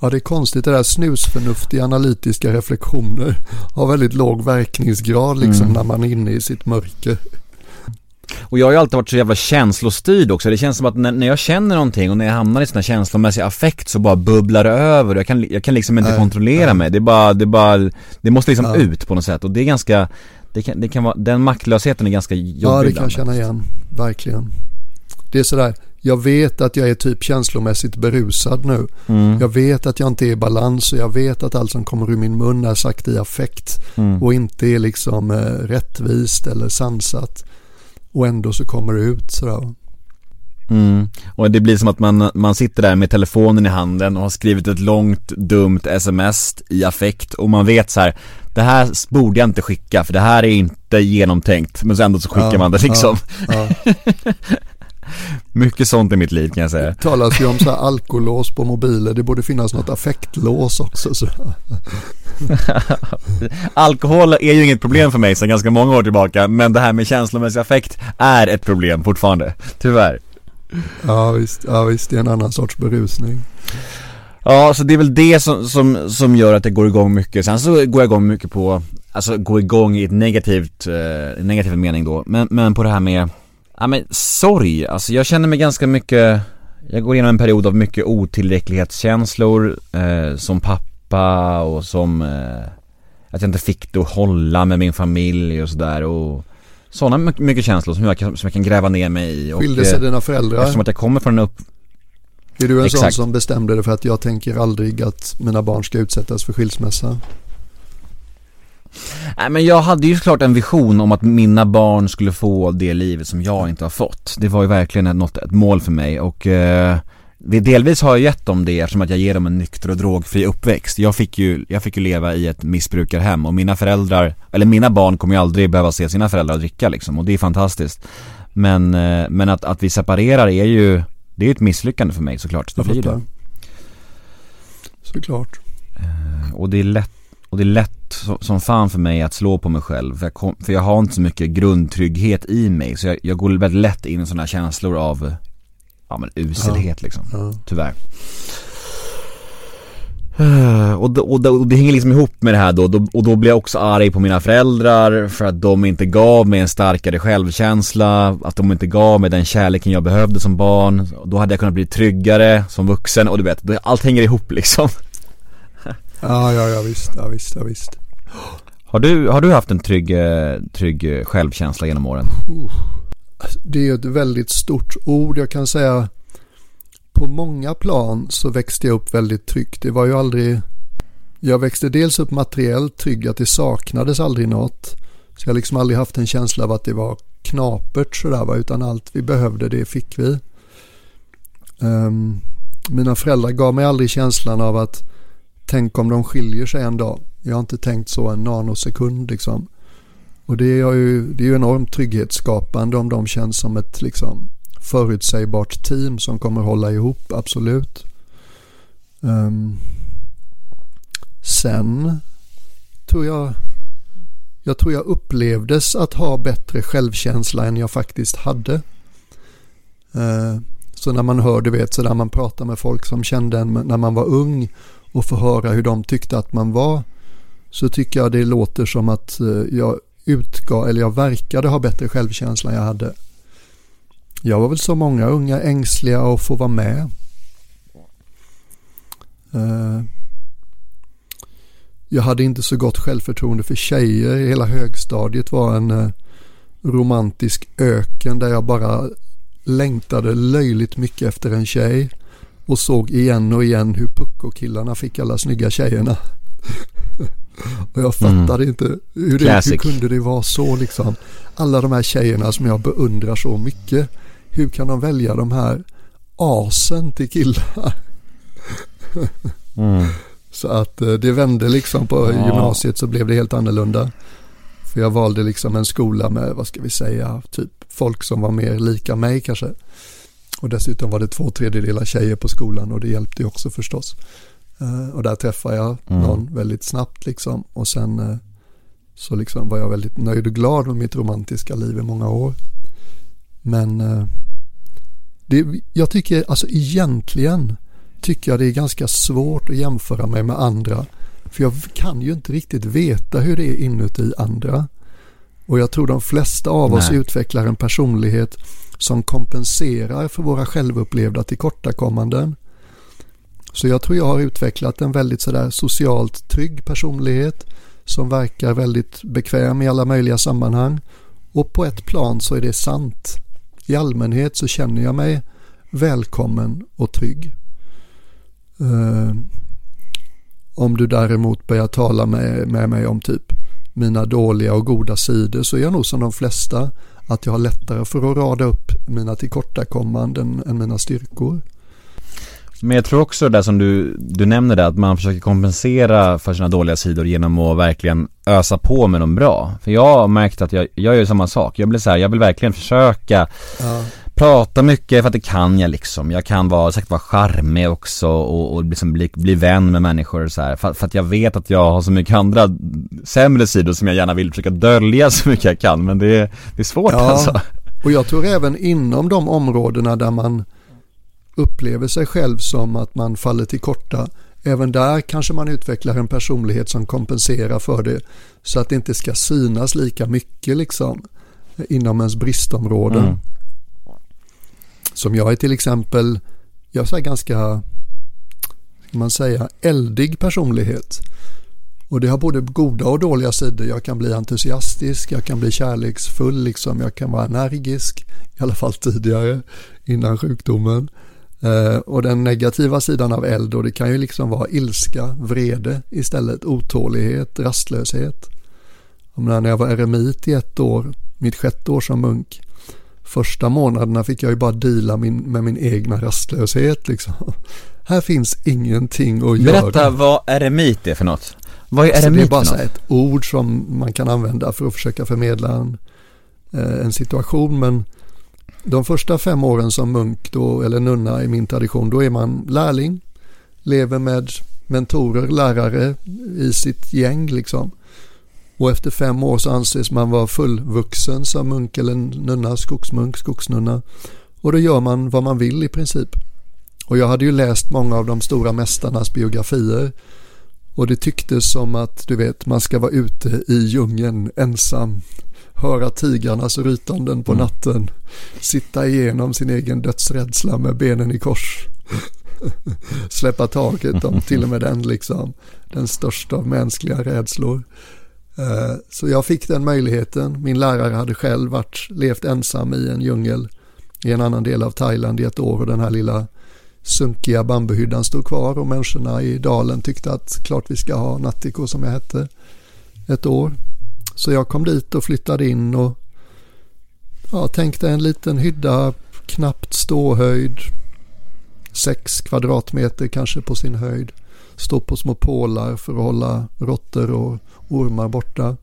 S4: Ja, det är konstigt det där snusförnuftiga analytiska reflektioner har väldigt låg verkningsgrad liksom mm. när man är inne i sitt mörker.
S1: Och jag har ju alltid varit så jävla känslostyrd också. Det känns som att när, när jag känner någonting och när jag hamnar i sån här känslomässig affekt så bara bubblar det över. Jag kan, jag kan liksom inte
S4: Nej,
S1: kontrollera
S4: nej.
S1: mig. Det är bara, det är bara, det måste liksom
S4: Ja.
S1: ut på något sätt. Och det är ganska, det kan, det kan vara, den maktlösheten är ganska jobbig
S4: Ja, det kan jag känna igen. Verkligen. Det är sådär, jag vet att jag är typ känslomässigt berusad nu.
S1: Mm.
S4: Jag vet att jag inte är i balans och jag vet att allt som kommer ur min mun är sagt i affekt
S1: Mm.
S4: och inte är liksom eh, rättvist eller sansat. Och ändå så kommer det ut sådär.
S1: Mm. Och det blir som att man, man sitter där med telefonen i handen och har skrivit ett långt dumt sms i affekt och man vet så här. Det här borde jag inte skicka för det här är inte genomtänkt men så ändå så skickar
S4: Ja,
S1: man det liksom
S4: Ja. <laughs>
S1: Mycket sånt i mitt liv kan jag säga
S4: Det talas ju om så här alkolås på mobiler. Det borde finnas något affektlås också. Så. <laughs>
S1: Alkohol är ju inget problem för mig sedan ganska många år tillbaka men det här med känslomässig affekt är ett problem fortfarande, tyvärr
S4: Ja visst, ja visst, det är en annan sorts berusning.
S1: Ja, så det är väl det som, som, som gör att jag går igång mycket. Sen så går jag igång mycket på, alltså gå igång i ett negativt, eh, negativ mening då. Men, men på det här med, ja men sorg, alltså jag känner mig ganska mycket, jag går igenom en period av mycket otillräcklighetskänslor eh, som pappa och som, eh, att jag inte fick det att hålla med min familj och sådär och sådana mycket, känslor som jag, kan- som jag kan gräva ner mig i. Och,
S4: Skilde sig
S1: eh,
S4: dina föräldrar?
S1: Eftersom att jag kommer från en upp,
S4: Är du en sån
S1: Exakt.
S4: som bestämde dig för att jag tänker aldrig att mina barn ska utsättas för skilsmässa?
S1: Nej men jag hade ju såklart en vision om att mina barn skulle få det livet som jag inte har fått. Det var ju verkligen något, ett mål för mig och eh, delvis har jag gett dem det eftersom att jag ger dem en nykter och drogfri uppväxt. Jag fick ju, jag fick ju leva i ett missbrukarhem och mina föräldrar, eller mina barn kommer ju aldrig behöva se sina föräldrar dricka liksom och det är fantastiskt. Men, eh, men att, att vi separerar är ju, det är ju ett misslyckande för mig såklart. Det blir det.
S4: Såklart.
S1: Och det är lätt, och det är lätt som, fan för mig att slå på mig själv för jag, kom, för jag har inte så mycket grundtrygghet i mig så jag, jag går väldigt lätt in i sådana känslor av Ja men uselhet liksom,
S4: Ja.
S1: tyvärr Eh, och, då, och, då, och det hänger liksom ihop med det här då, då, och då blir jag också arg på mina föräldrar för att de inte gav mig en starkare självkänsla, att de inte gav mig den kärleken jag behövde som barn. Då hade jag kunnat bli tryggare som vuxen och du vet, allt hänger ihop liksom.
S4: Ja, ja, ja visst, ja visst, ja visst.
S1: Har du, har du haft en trygg, eh, trygg eh, självkänsla genom åren?
S4: Alltså, det är ett väldigt stort ord. Jag kan säga på många plan så växte jag upp väldigt tryggt. Det var ju aldrig... Jag växte dels upp materiellt trygg, att det saknades aldrig något. Så jag har liksom aldrig haft en känsla av att det var knapert sådär va, utan allt vi behövde det fick vi. Um, mina föräldrar gav mig aldrig känslan av att tänk om de skiljer sig en dag. Jag har inte tänkt så en nanosekund liksom. Och det är ju, det är ju enormt trygghetsskapande om de känns som ett liksom förutsägbart team som kommer hålla ihop, absolut. Um, sen tror jag, jag tror jag upplevdes att ha bättre självkänsla än jag faktiskt hade. Uh, så när man hör, du vet, så när man pratar med folk som kände en när man var ung och få höra hur de tyckte att man var så tycker jag det låter som att eh, jag utgav, eller jag verkade ha bättre självkänsla än jag hade. Jag var väl som många unga ängsliga att få vara med. Eh, jag hade inte så gott självförtroende för tjejer. Hela högstadiet var en eh, romantisk öken där jag bara längtade löjligt mycket efter en tjej och såg igen och igen hur pucko-killarna fick alla snygga tjejerna. <laughs> och jag fattade inte hur, det, hur kunde det vara så liksom. Alla de här tjejerna som jag beundrar så mycket. Hur kan de välja de här asen till killar? <laughs>
S1: Mm.
S4: Så att eh, det vände liksom på
S1: Ja.
S4: gymnasiet så blev det helt annorlunda. För jag valde liksom en skola med, vad ska vi säga, typ folk som var mer lika mig kanske. Och dessutom var det två tredjedelar tjejer på skolan och det hjälpte ju också förstås. Eh, och där träffade jag
S1: Mm.
S4: någon väldigt snabbt liksom. Och sen eh, så liksom var jag väldigt nöjd och glad med mitt romantiska liv i många år. Men eh, det, jag tycker, alltså egentligen tycker jag det är ganska svårt att jämföra mig med andra. För jag kan ju inte riktigt veta hur det är inuti andra. Och jag tror de flesta av oss
S1: Nej.
S4: utvecklar en personlighet som kompenserar för våra självupplevda tillkortakommanden. Så jag tror jag har utvecklat en väldigt sådär socialt trygg personlighet som verkar väldigt bekväm i alla möjliga sammanhang. Och på ett plan så är det sant. I allmänhet så känner jag mig välkommen och trygg. Eh, om du däremot börjar tala med, med mig om typ mina dåliga och goda sidor så är jag nog som de flesta att jag har lättare för att rada upp mina tillkortakommanden än mina styrkor.
S1: Men jag tror också det där som du, du nämner där, att man försöker kompensera för sina dåliga sidor genom att verkligen ösa på med de bra. För jag har märkt att jag, jag gör samma sak. Jag blir så här, jag vill verkligen försöka
S4: Ja,
S1: prata mycket för att det kan jag liksom. Jag kan vara, säkert vara charmig också och, och liksom bli, bli vän med människor och så här. För, för att jag vet att jag har så mycket andra sämre sidor som jag gärna vill försöka dölja så mycket jag kan. Men det är, det är svårt
S4: Ja.
S1: alltså.
S4: och jag tror även inom de områdena där man upplever sig själv som att man faller till korta. Även där kanske man utvecklar en personlighet som kompenserar för det. Så att det inte ska synas lika mycket liksom inom ens bristområden.
S1: Mm.
S4: Som jag är till exempel, jag är ganska, ska man säga, eldig personlighet. Och det har både goda och dåliga sidor. Jag kan bli entusiastisk, jag kan bli kärleksfull, liksom. jag kan vara energisk, i alla fall tidigare, innan sjukdomen. Eh, och den negativa sidan av eld, och det kan ju liksom vara ilska, vrede istället, otålighet, rastlöshet. Jag menar, när jag var eremit i ett år, mitt sjätte år som munk, första månaderna fick jag ju bara deala min, med min egna rastlöshet liksom. Här finns ingenting att göra.
S1: Berätta vad eremit är för något. Vad är
S4: Så det
S1: eremit
S4: är bara så ett ord som man kan använda för att försöka förmedla en, eh, en situation. Men de första fem åren som munk då, eller nunna i min tradition, då är man lärling, lever med mentorer, lärare i sitt gäng liksom. Och efter fem år så anses man vara fullvuxen som munk eller nunna, skogsmunk, skogsnunna. Och då gör man vad man vill i princip. Och jag hade ju läst många av de stora mästarnas biografier. Och det tycktes som att, du vet, man ska vara ute i djungeln ensam. Höra tigrarnas rytanden på natten. Sitta igenom sin egen dödsrädsla med benen i kors. <laughs> Släppa taget om <laughs> till och med den liksom. Den största av mänskliga rädslor. Eh, så jag fick den möjligheten. Min lärare hade själv varit, levt ensam i en djungel i en annan del av Thailand i ett år och den här lilla sunkiga bambuhyddan stod kvar och människorna i dalen tyckte att klart vi ska ha Nattiko som jag hette ett år. Så jag kom dit och flyttade in och ja, tänkte en liten hydda, knappt ståhöjd, sex kvadratmeter kanske på sin höjd. Stå på små pålar för att hålla råttor och ormar borta.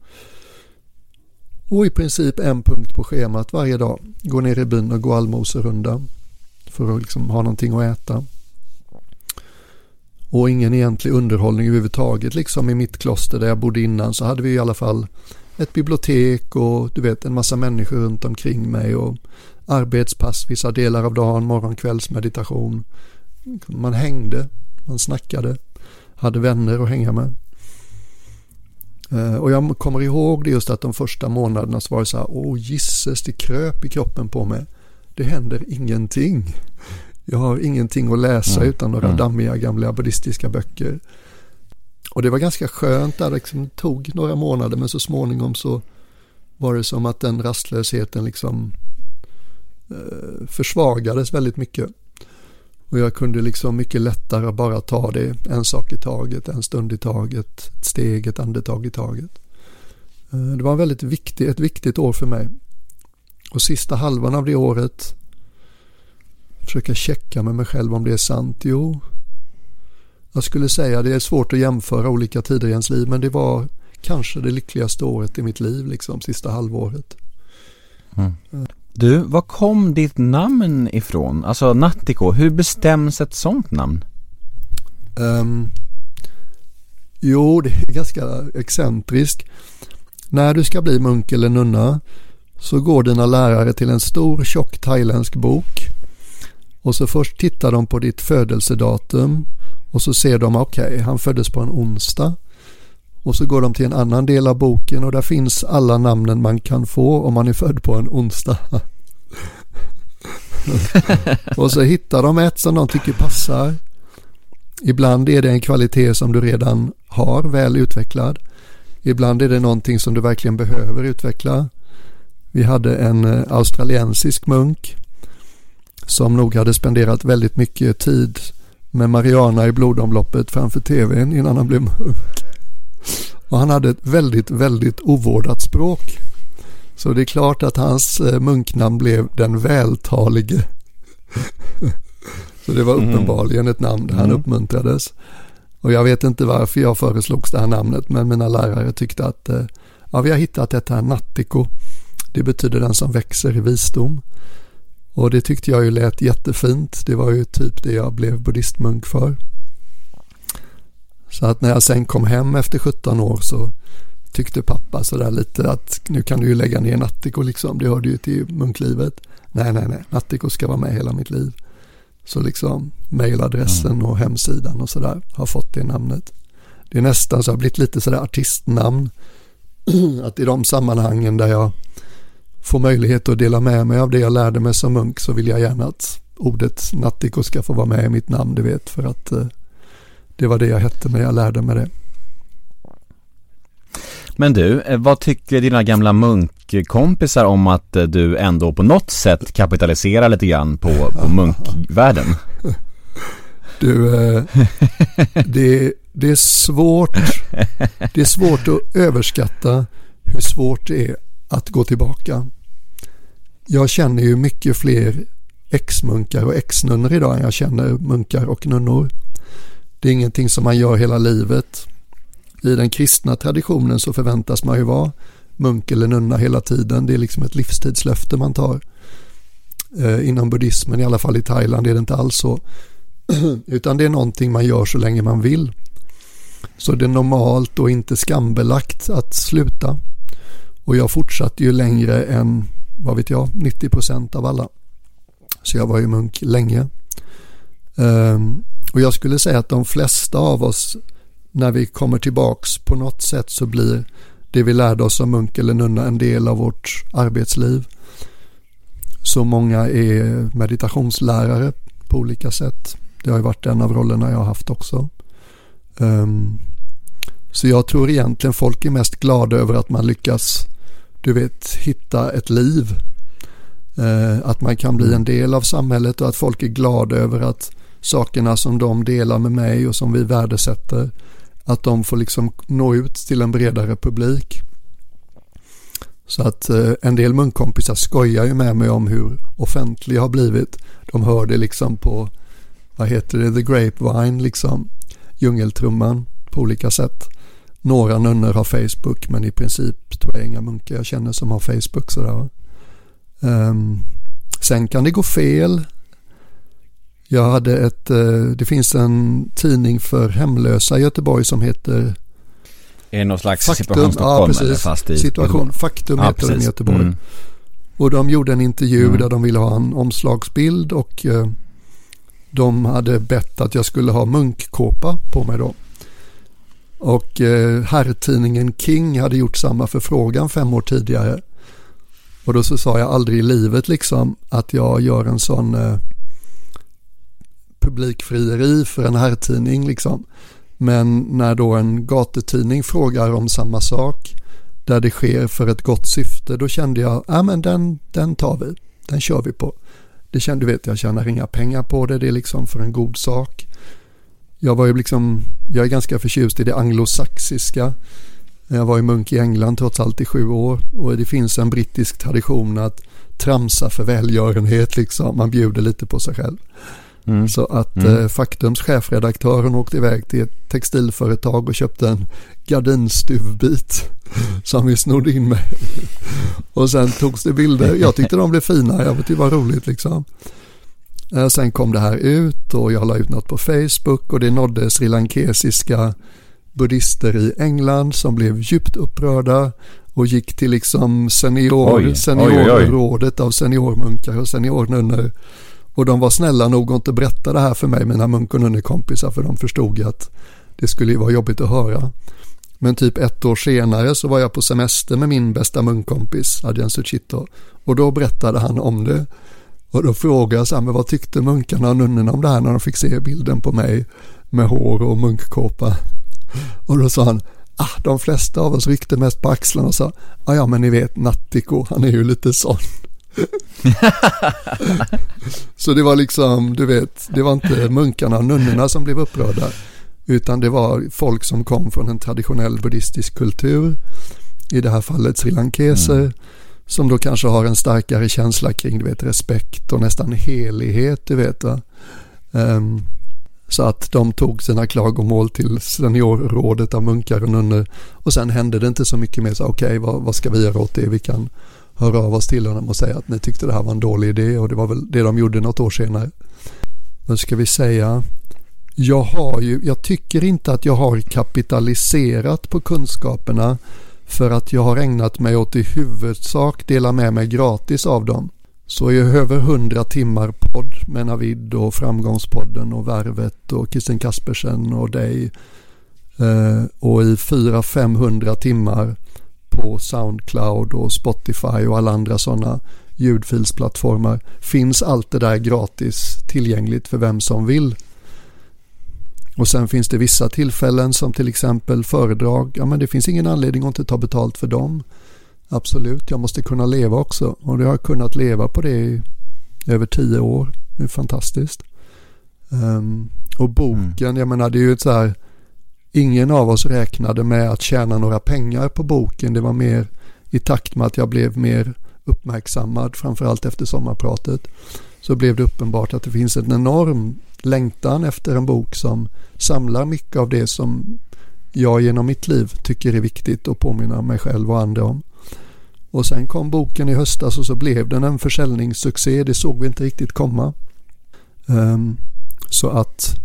S4: Och i princip en punkt på schemat varje dag. Gå ner i byn och gå allmoserunda för att liksom ha någonting att äta. Och ingen egentlig underhållning överhuvudtaget. Liksom i mitt kloster där jag bodde innan så hade vi i alla fall ett bibliotek och du vet en massa människor runt omkring mig och arbetspass vissa delar av dagen, morgon, kvällsmeditation. Man hängde, man snackade, hade vänner att hänga med. Eh, Och jag kommer ihåg det just att de första månaderna så var det så här, åh gisses, det kröp i kroppen på mig. Det händer ingenting. Jag har ingenting att läsa
S1: Mm.
S4: utan några
S1: Mm.
S4: dammiga gamla buddhistiska böcker. Och det var ganska skönt där, det liksom tog några månader men så småningom så var det som att den rastlösheten liksom eh, försvagades väldigt mycket. Och jag kunde liksom mycket lättare bara ta det en sak i taget, en stund i taget, ett steg, ett andetag i taget. Eh, Det var väldigt viktigt, ett viktigt år för mig. Och sista halvan av det året försöka checka med mig själv om det är sant. Jo, jag skulle säga det är svårt att jämföra olika tider i ens liv men det var kanske det lyckligaste året i mitt liv, liksom sista halvåret.
S1: Du, var kom ditt namn ifrån? Alltså Nattiko, hur bestäms ett sånt namn?
S4: Um, jo, det är ganska excentriskt. När du ska bli munk eller nunna så går dina lärare till en stor tjock thailändsk bok och så först tittar de på ditt födelsedatum och så ser de okej, han föddes på en onsdag och så går de till en annan del av boken och där finns alla namnen man kan få om man är född på en onsdag. <laughs> och så hittar de ett som de tycker passar. Ibland är det en kvalitet som du redan har väl utvecklad. Ibland är det någonting som du verkligen behöver utveckla. Vi hade en eh, australiensisk munk som nog hade spenderat väldigt mycket tid med Mariana i blodomloppet framför tvn innan han blev munk. Och han hade ett väldigt, väldigt ovårdat språk. Så det är klart att hans eh, munknamn blev den vältalige. <laughs> Så det var mm. uppenbarligen ett namn där han mm. uppmuntrades. Och jag vet inte varför jag föreslogs det här namnet men mina lärare tyckte att eh, ja, vi har hittat ett här nattiko. Det betyder den som växer i visdom. Och det tyckte jag ju lät jättefint. Det var ju typ det jag blev buddhistmunk för. Så att när jag sen kom hem efter 17 år så tyckte pappa sådär lite att nu kan du ju lägga ner Nattiko liksom. Det hörde ju till munklivet. Nej, nej, nej. Nattiko ska vara med hela mitt liv. Så liksom mailadressen mm. och hemsidan och sådär har fått det namnet. Det är nästan så har blivit lite sådär artistnamn. <clears throat> att i de sammanhangen där jag får möjlighet att dela med mig av det jag lärde mig som munk så vill jag gärna att ordet Nattiko ska få vara med i mitt namn, du vet, för att eh, det var det jag hette när jag lärde mig det.
S1: Men du, eh, vad tycker dina gamla munkkompisar om att eh, du ändå på något sätt kapitaliserar lite grann på, på <laughs> munkvärlden?
S4: Du, eh, <laughs> det, det är svårt Det är svårt att överskatta hur svårt det är att gå tillbaka. Jag känner ju mycket fler ex-munkar och ex-nunnor idag än jag känner munkar och nunnor. Det är ingenting som man gör hela livet. I den kristna traditionen så förväntas man ju vara munk eller nunna hela tiden. Det är liksom ett livstidslöfte man tar. Eh, inom buddhismen, i alla fall i Thailand, är det inte alls så. <clears throat> Utan det är någonting man gör så länge man vill. Så det är normalt och inte skambelagt att sluta. Och jag fortsatte ju längre än, vad vet jag, 90% av alla. Så jag var ju munk länge. Um, och jag skulle säga att de flesta av oss, när vi kommer tillbaks på något sätt så blir det vi lärde oss som munk eller nunna en del av vårt arbetsliv. Så många är meditationslärare på olika sätt. Det har ju varit en av rollerna jag har haft också. Um, så jag tror egentligen folk är mest glada över att man lyckas, du vet, hitta ett liv. Uh, att man kan bli en del av samhället och att folk är glada över att sakerna som de delar med mig och som vi värdesätter, att de får liksom nå ut till en bredare publik. Så att eh, en del munkkompisar skojar ju med mig om hur offentlig jag har blivit. De hör det liksom på, vad heter det, the grapevine liksom, djungeltrumman på olika sätt. Några nunnor har Facebook men i princip tror jag inga munkar jag känner som har Facebook sådär. Um, sen kan det gå fel. Jag hade ett, eh, det finns en tidning för hemlösa i Göteborg som heter
S1: Är det någon slags Faktum, situation Stockholm ja, precis. fast i
S4: Situation, Faktum ja, heter precis. den i Göteborg. Mm. Och de gjorde en intervju mm. där de ville ha en omslagsbild och eh, de hade bett att jag skulle ha munkkåpa på mig då. Och eh, herrtidningen King hade gjort samma förfrågan fem år tidigare. Och då så sa jag aldrig i livet liksom att jag gör en sån eh, publikfrieri för en herrtidning liksom. Men när då en gatutidning frågar om samma sak där det sker för ett gott syfte då kände jag, ja men den, den tar vi, den kör vi på. Det kände, du vet, jag tjänar inga pengar på det, det är liksom för en god sak. Jag var ju liksom, jag är ganska förtjust i det anglosaxiska. Jag var ju munk i England trots allt i sju år och det finns en brittisk tradition att tramsa för välgörenhet liksom, man bjuder lite på sig själv. Mm. Så att mm. eh, Faktums chefredaktör hon åkte iväg till ett textilföretag och köpte en gardinstuvbit <laughs> som vi snodde in med. <laughs> och sen togs det bilder. Jag tyckte de blev fina. Jag tyckte det var roligt liksom. Eh, sen kom det här ut och jag la ut något på Facebook och det nådde srilankesiska buddister i England som blev djupt upprörda och gick till liksom senior, seniorrådet av seniormunkar och seniornunnor och de var snälla nog att inte berätta det här för mig, mina munk och nunnekompisar, för de förstod att det skulle vara jobbigt att höra. Men typ ett år senare så var jag på semester med min bästa munkkompis Adrian Suchito och då berättade han om det. Och då frågade jag så här, men vad tyckte munkarna och nunnorna om det här när de fick se bilden på mig med hår och munkkåpa? Och då sa han, ah, de flesta av oss ryckte mest på axlarna och sa, ja ja men ni vet Nattiko, han är ju lite sån. <laughs> så det var liksom, du vet, det var inte munkarna och nunnorna som blev upprörda. Utan det var folk som kom från en traditionell buddhistisk kultur. I det här fallet srilankeser. Mm. Som då kanske har en starkare känsla kring du vet, respekt och nästan helighet. Du vet, um, så att de tog sina klagomål till seniorrådet av munkar och nunnor. Och sen hände det inte så mycket mer. Okej, okay, vad, vad, ska vi göra åt det? Vi kan höra av oss till honom och säga att ni tyckte det här var en dålig idé. Och det var väl det de gjorde något år senare. Nu ska vi säga jag har ju, jag tycker inte att jag har kapitaliserat på kunskaperna för att jag har ägnat mig åt i huvudsak dela med mig gratis av dem. Så i över hundra timmar podd med Navid och Framgångspodden och Värvet och Kristin Kaspersen och dig eh, och i 400-500 timmar på Soundcloud och Spotify och alla andra sådana ljudfilsplattformar finns allt det där gratis tillgängligt för vem som vill. Och sen finns det vissa tillfällen som till exempel föredrag. Ja men det finns ingen anledning att inte ta betalt för dem. Absolut, jag måste kunna leva också. Och jag har kunnat leva på det i över tio år. Det är fantastiskt. Um, och boken, mm. jag menar det är ju ett så här. Ingen av oss räknade med att tjäna några pengar på boken. Det var mer i takt med att jag blev mer uppmärksammad, framförallt efter sommarpratet. Så blev det uppenbart att det finns en enorm längtan efter en bok som samlar mycket av det som jag genom mitt liv tycker är viktigt att påminna mig själv och andra om. Och sen kom boken i höstas och så blev den en försäljningssuccé. Det såg vi inte riktigt komma. Um, så att,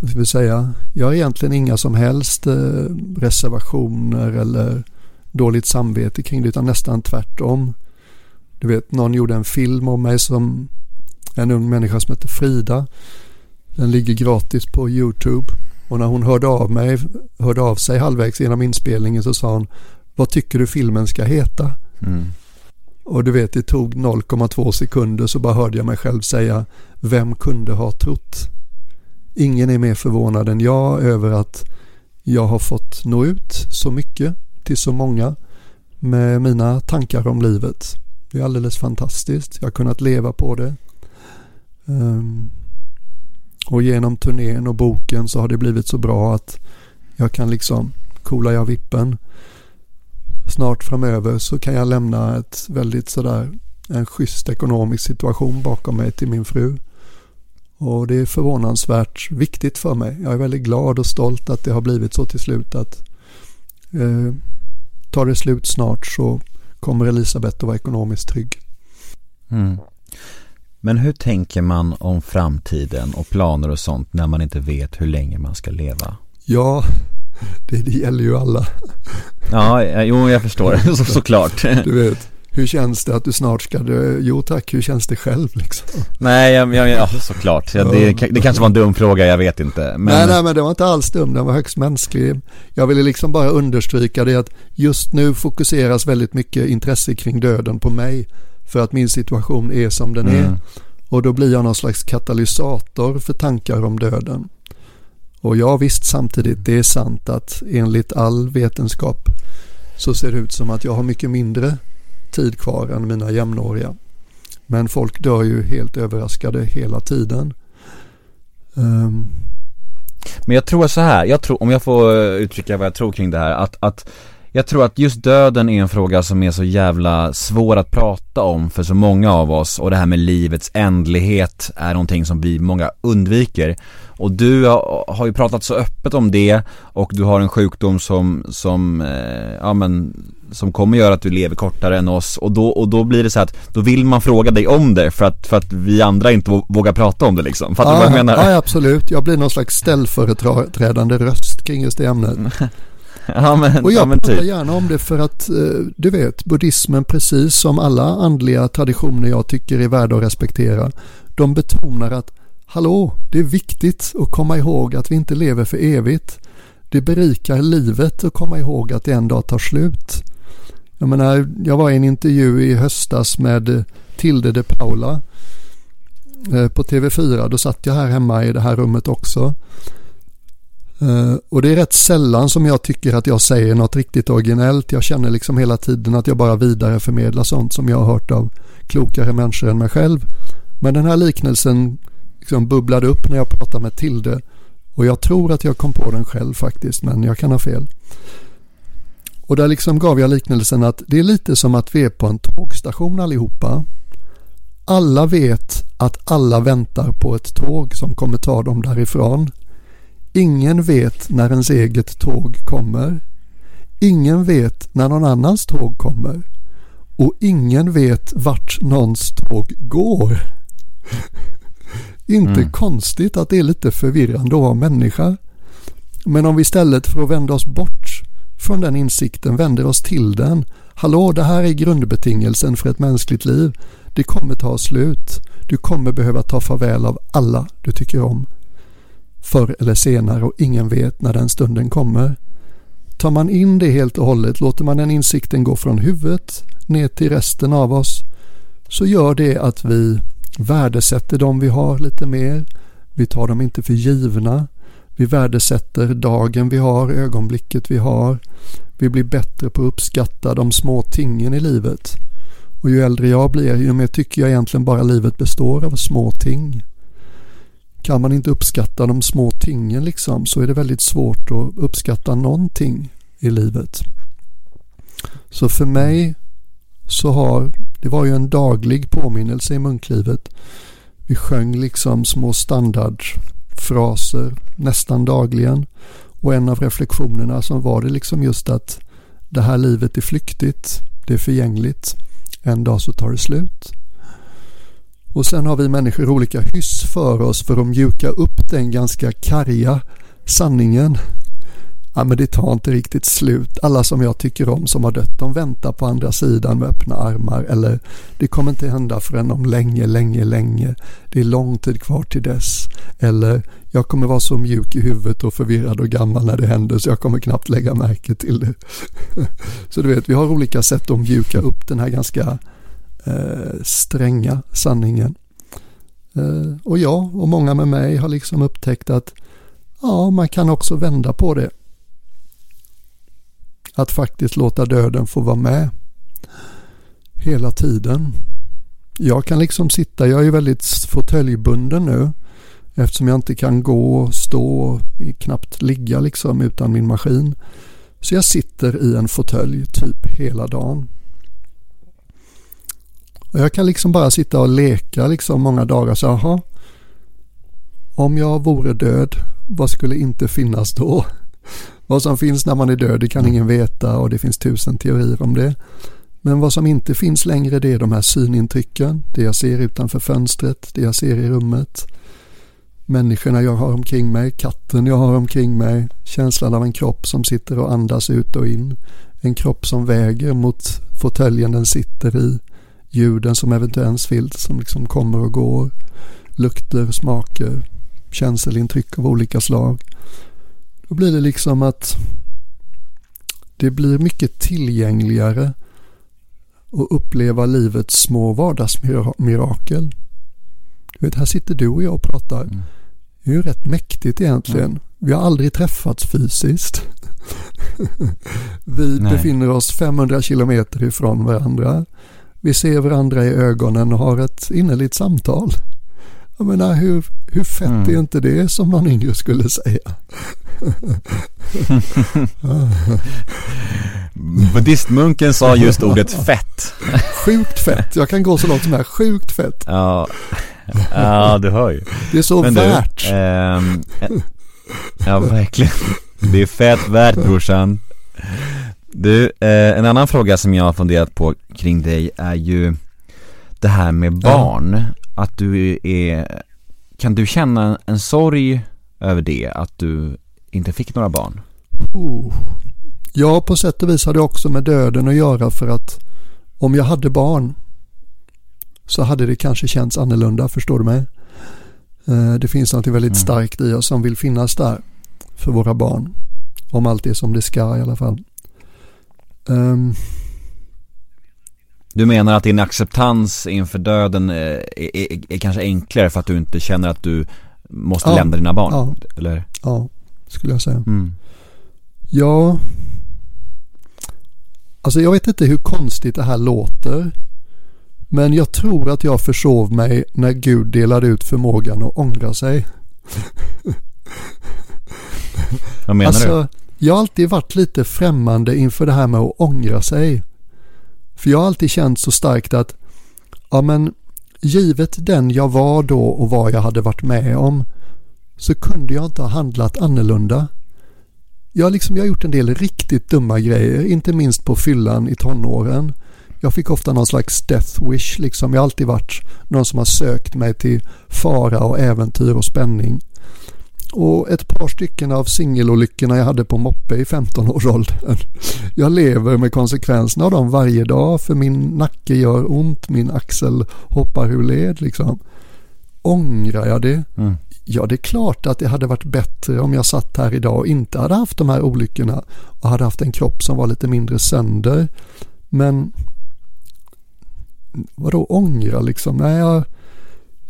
S4: vad ska vi säga, jag har egentligen inga som helst uh, reservationer eller dåligt samvete kring det utan nästan tvärtom. Du vet, någon gjorde en film om mig som en ung människa som heter Frida. Den ligger gratis på YouTube. Och när hon hörde av, mig, hörde av sig halvvägs genom inspelningen så sa hon Vad tycker du filmen ska heta? Mm. Och du vet det tog 0,2 sekunder så bara hörde jag mig själv säga Vem kunde ha trott? Ingen är mer förvånad än jag över att jag har fått nå ut så mycket till så många med mina tankar om livet. Det är alldeles fantastiskt. Jag har kunnat leva på det. Ehm, och genom turnén och boken så har det blivit så bra att jag kan liksom, coola jag vippen. Snart framöver så kan jag lämna ett väldigt sådär, en schysst ekonomisk situation bakom mig till min fru. Och det är förvånansvärt viktigt för mig. Jag är väldigt glad och stolt att det har blivit så till slut att eh, tar det slut snart så kommer Elisabeth att vara ekonomiskt trygg.
S1: Mm. Men hur tänker man om framtiden och planer och sånt när man inte vet hur länge man ska leva?
S4: Ja, det, det gäller ju alla.
S1: Ja, jo jag förstår, <laughs> så, såklart.
S4: Du vet, hur känns det att du snart ska dö? Jo tack, hur känns det själv liksom?
S1: Nej, ja, ja, ja såklart. Ja, det, det kanske var en dum fråga, jag vet inte.
S4: Men... Nej, nej, men det var inte alls dum, den var högst mänsklig. Jag ville liksom bara understryka det att just nu fokuseras väldigt mycket intresse kring döden på mig för att min situation är som den mm. är. Och då blir jag någon slags katalysator för tankar om döden. Och jag visst samtidigt, det är sant att enligt all vetenskap så ser det ut som att jag har mycket mindre tid kvar än mina jämnåriga. Men folk dör ju helt överraskade hela tiden. Um.
S1: Men jag tror så här, jag tror, om jag får uttrycka vad jag tror kring det här, att, att jag tror att just döden är en fråga som är så jävla svår att prata om för så många av oss och det här med livets ändlighet är någonting som vi många undviker. Och du har ju pratat så öppet om det och du har en sjukdom som, som, eh, ja men, som kommer göra att du lever kortare än oss och då, och då blir det så att, då vill man fråga dig om det för att, för att vi andra inte vågar prata om det liksom. Fattar
S4: ja,
S1: du vad jag menar?
S4: Ja absolut, jag blir någon slags ställföreträdande röst kring just det ämnet. <laughs>
S1: Ja, men,
S4: och jag
S1: ja, men
S4: pratar
S1: typ.
S4: gärna om det för att eh, du vet, buddhismen precis som alla andliga traditioner jag tycker är värda att respektera, de betonar att hallå, det är viktigt att komma ihåg att vi inte lever för evigt. det berikar livet att komma ihåg att det en dag tar slut. Jag menar, jag var i en intervju i höstas med eh, Tilde de Paula eh, på TV4. Då satt jag här hemma i det här rummet också. Eh, och det är rätt sällan som jag tycker att jag säger något riktigt originellt. Jag känner liksom hela tiden att jag bara vidareförmedlar sånt som jag har hört av klokare människor än mig själv. Men den här liknelsen liksom bubblade upp när jag pratade med Tilde. Och jag tror att jag kom på den själv faktiskt, men jag kan ha fel. Och där liksom gav jag liknelsen att det är lite som att vi är på en tågstation allihopa. Alla vet att alla väntar på ett tåg som kommer ta dem därifrån. Ingen vet när ens eget tåg kommer. Ingen vet när någon annans tåg kommer. Och ingen vet vart någons tåg går. <laughs> Inte mm. konstigt att det är lite förvirrande att vara människa. Men om vi istället för att vända oss bort från den insikten vänder oss till den. Hallå, det här är grundbetingelsen för ett mänskligt liv. Det kommer ta slut. Du kommer behöva ta farväl av alla du tycker om. Förr eller senare och ingen vet när den stunden kommer. Tar man in det helt och hållet, låter man den insikten gå från huvudet ner till resten av oss, så gör det att vi värdesätter dem vi har lite mer. Vi tar dem inte för givna. Vi värdesätter dagen vi har, ögonblicket vi har. Vi blir bättre på att uppskatta de små tingen i livet. Och ju äldre jag blir, ju mer tycker jag egentligen bara livet består av små ting. Kan man inte uppskatta de små tingen liksom så är det väldigt svårt att uppskatta någonting i livet. Så för mig så har, det var ju en daglig påminnelse i munklivet. Vi sjöng liksom små fraser nästan dagligen. Och en av reflektionerna som var det liksom just att det här livet är flyktigt, det är förgängligt. En dag så tar det slut. Och sen har vi människor olika hyss för oss för att mjuka upp den ganska karga sanningen ja men det tar inte riktigt slut. Alla som jag tycker om som har dött, de väntar på andra sidan med öppna armar. Eller det kommer inte hända förrän om länge, länge, länge. Det är lång tid kvar till dess. Eller jag kommer vara så mjuk i huvudet och förvirrad och gammal när det händer så jag kommer knappt lägga märke till det. <laughs> så du vet, vi har olika sätt att mjuka upp den här ganska eh, stränga sanningen. Eh, och jag och många med mig har liksom upptäckt att ja, man kan också vända på det. Att faktiskt låta döden få vara med hela tiden. Jag kan liksom sitta, jag är väldigt fåtöljbunden nu eftersom jag inte kan gå, stå, knappt ligga liksom utan min maskin. Så jag sitter i en fåtölj typ hela dagen. Och jag kan liksom bara sitta och leka liksom många dagar så aha, om jag vore död, vad skulle inte finnas då? Vad som finns när man är död det kan ingen veta och det finns tusen teorier om det. Men vad som inte finns längre det är de här synintrycken, det jag ser utanför fönstret, det jag ser i rummet. Människorna jag har omkring mig, katten jag har omkring mig, känslan av en kropp som sitter och andas ut och in. En kropp som väger mot fåtöljen den sitter i. Ljuden som eventuellt finns som liksom kommer och går. Lukter, smaker, känselintryck av olika slag. Då blir det liksom att det blir mycket tillgängligare att uppleva livets små vardagsmirakel. Du vet, här sitter du och jag och pratar. Mm. Det är ju rätt mäktigt egentligen. Mm. Vi har aldrig träffats fysiskt. <laughs> Vi Nej. befinner oss 500 kilometer ifrån varandra. Vi ser varandra i ögonen och har ett innerligt samtal. Jag menar, hur, hur fett mm. är inte det som någon yngre skulle säga? <laughs>
S1: Buddhistmunken sa just ordet fett.
S4: Sjukt fett. Jag kan gå så långt som här. Sjukt fett.
S1: Ja, ja du hör ju.
S4: Det är så Men värt. Du, eh,
S1: ja, verkligen. Det är fett värt brorsan. Du, eh, en annan fråga som jag har funderat på kring dig är ju det här med barn. Att du är, kan du känna en sorg över det? Att du inte fick några barn?
S4: Oh. Ja, på sätt och vis har det också med döden att göra för att om jag hade barn så hade det kanske känts annorlunda, förstår du mig? Eh, det finns något väldigt mm. starkt i oss som vill finnas där för våra barn. Om allt är som det ska i alla fall.
S1: Du menar att din acceptans inför döden är, är, är kanske enklare för att du inte känner att du måste
S4: Ja,
S1: lämna dina barn?
S4: ja.
S1: Eller?
S4: ja, skulle jag säga.
S1: Mm.
S4: Ja, alltså jag vet inte hur konstigt det här låter. Men jag tror att jag försov mig när Gud delade ut förmågan att ångra sig.
S1: Vad menar
S4: alltså, jag har alltid varit lite främmande inför det här med att ångra sig. För jag har alltid känt så starkt att, ja men, givet den jag var då och vad jag hade varit med om, så kunde jag inte ha handlat annorlunda. Jag, har liksom, jag har gjort en del riktigt dumma grejer, inte minst på fyllan i tonåren. Jag fick ofta någon slags death wish, liksom. Jag har alltid varit någon som har sökt mig till fara och äventyr och spänning. Och ett par stycken av singelolyckorna jag hade på moppe i 15-årsåldern. Jag lever med konsekvenserna av dem varje dag för min nacke gör ont, min axel hoppar ur led liksom. Ångrar jag det?
S1: Mm.
S4: Ja, det är klart att det hade varit bättre om jag satt här idag och inte hade haft de här olyckorna och hade haft en kropp som var lite mindre sönder. Men vadå ångra liksom? Nej, jag,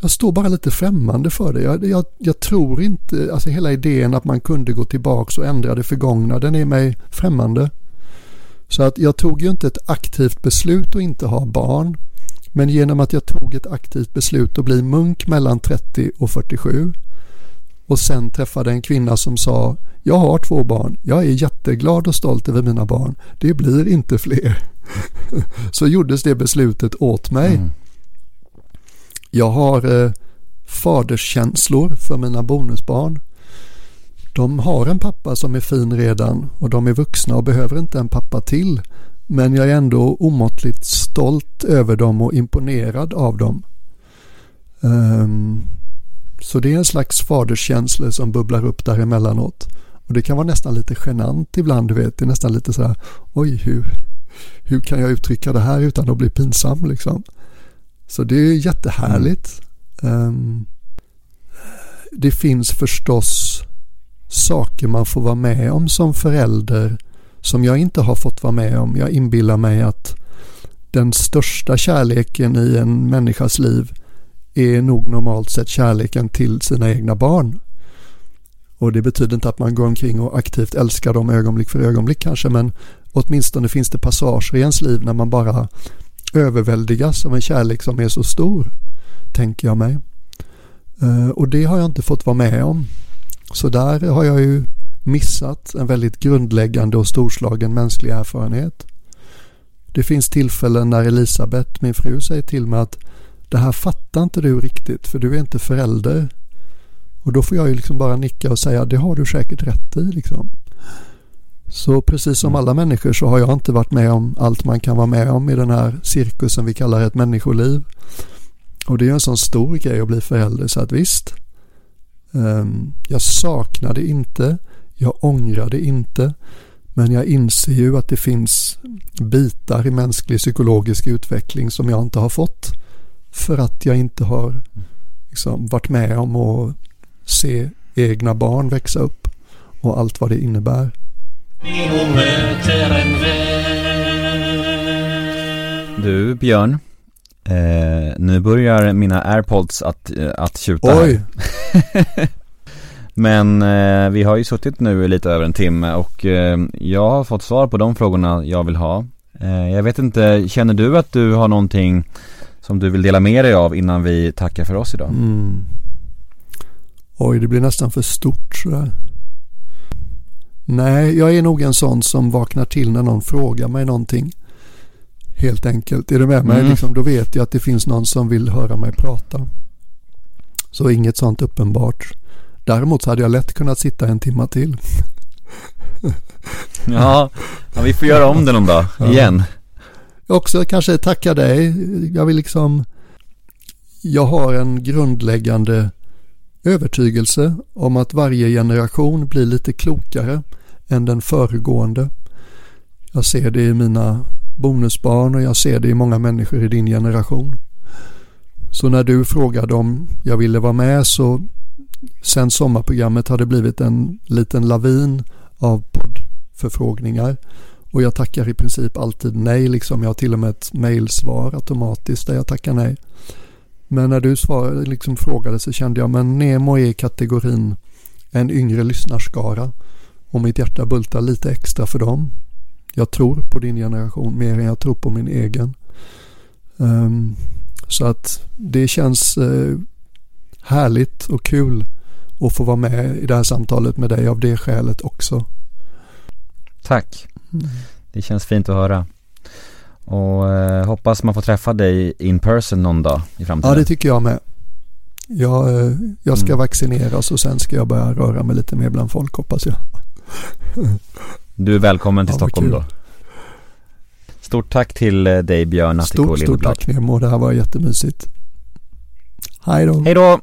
S4: jag står bara lite främmande för det. Jag, jag, jag tror inte, alltså hela idén att man kunde gå tillbaka och ändra det förgångna, den är mig främmande. Så att jag tog ju inte ett aktivt beslut att inte ha barn. Men genom att jag tog ett aktivt beslut att bli munk mellan 30 och 47 och sen träffade en kvinna som sa jag har två barn, jag är jätteglad och stolt över mina barn, det blir inte fler. <laughs> Så gjordes det beslutet åt mig.
S1: Mm.
S4: Jag har eh, faderskänslor för mina bonusbarn. De har en pappa som är fin redan och de är vuxna och behöver inte en pappa till. Men jag är ändå omåttligt stolt över dem och imponerad av dem. Um, så det är en slags faderskänsla som bubblar upp där emellanåt. Och det kan vara nästan lite genant ibland, du vet. Det är nästan lite så här, oj, hur, hur kan jag uttrycka det här utan att bli pinsam liksom. Så det är jättehärligt. Ehm, det finns förstås saker man får vara med om som förälder som jag inte har fått vara med om. Jag inbillar mig att den största kärleken i en människas liv är nog normalt sett kärleken till sina egna barn. Och det betyder inte att man går omkring och aktivt älskar dem ögonblick för ögonblick kanske men åtminstone finns det passager i ens liv när man bara överväldigas av en kärlek som är så stor, tänker jag mig. Eh, och det har jag inte fått vara med om. Så där har jag ju missat en väldigt grundläggande och storslagen mänsklig erfarenhet. Det finns tillfällen när Elisabeth, min fru, säger till mig att det här fattar inte du riktigt för du är inte förälder. Och då får jag ju liksom bara nicka och säga det har du säkert rätt i liksom. Så precis som alla människor så har jag inte varit med om allt man kan vara med om i den här cirkusen vi kallar ett människoliv. Och det är en sån stor grej att bli förälder så att visst. Ehm, jag saknade inte, jag ångrade inte. Men jag inser ju att det finns bitar i mänsklig psykologisk utveckling som jag inte har fått. För att jag inte har liksom, varit med om att se egna barn växa upp och allt vad det innebär.
S1: Du Björn, eh, nu börjar mina airpods att, eh, att tjuta.
S4: Oj, <laughs>
S1: Men eh, vi har ju suttit nu i lite över en timme och eh, jag har fått svar på de frågorna jag vill ha. Eh, jag vet inte, känner du att du har någonting som du vill dela med dig av innan vi tackar för oss idag?
S4: mm. Oj, det blir nästan för stort sådär. Nej, jag är nog en sån som vaknar till när någon frågar mig någonting. Helt enkelt. Är du med mig?
S1: Mm.
S4: Liksom, då vet jag att det finns någon som vill höra mig prata. Så inget sånt uppenbart. Däremot så hade jag lätt kunnat sitta en timma till. <laughs>
S1: Ja, ja vi får göra om det någon dag, igen.
S4: Jag också kanske tacka dig. Jag vill liksom... Jag har en grundläggande övertygelse om att varje generation blir lite klokare än den föregående. Jag ser det i mina bonusbarn och jag ser det i många människor i din generation. Så när du frågade om jag ville vara med så sen sommarprogrammet har det blivit en liten lavin av poddförfrågningar. Och jag tackar i princip alltid nej, liksom jag har till och med ett mejlsvar automatiskt där jag tackar nej. Men när du svarade, liksom frågade så kände jag, men Nemo är i kategorin en yngre lyssnarskara och mitt hjärta bultar lite extra för dem. Jag tror på din generation mer än jag tror på min egen. Um, så att det känns uh, härligt och kul att få vara med i det här samtalet med dig av det skälet också.
S1: Tack. Mm. Det känns fint att höra. Och eh, hoppas man får träffa dig in person någon dag i framtiden.
S4: Ja, det tycker jag med. Jag, eh, jag ska mm. vaccineras och sen ska jag börja röra mig lite mer bland folk hoppas jag.
S1: Du är välkommen till ja, Stockholm då. Stort tack till eh, dig Björn
S4: Stort, stort tack Nemo, det här var jättemysigt. Hej då.
S1: Hej då.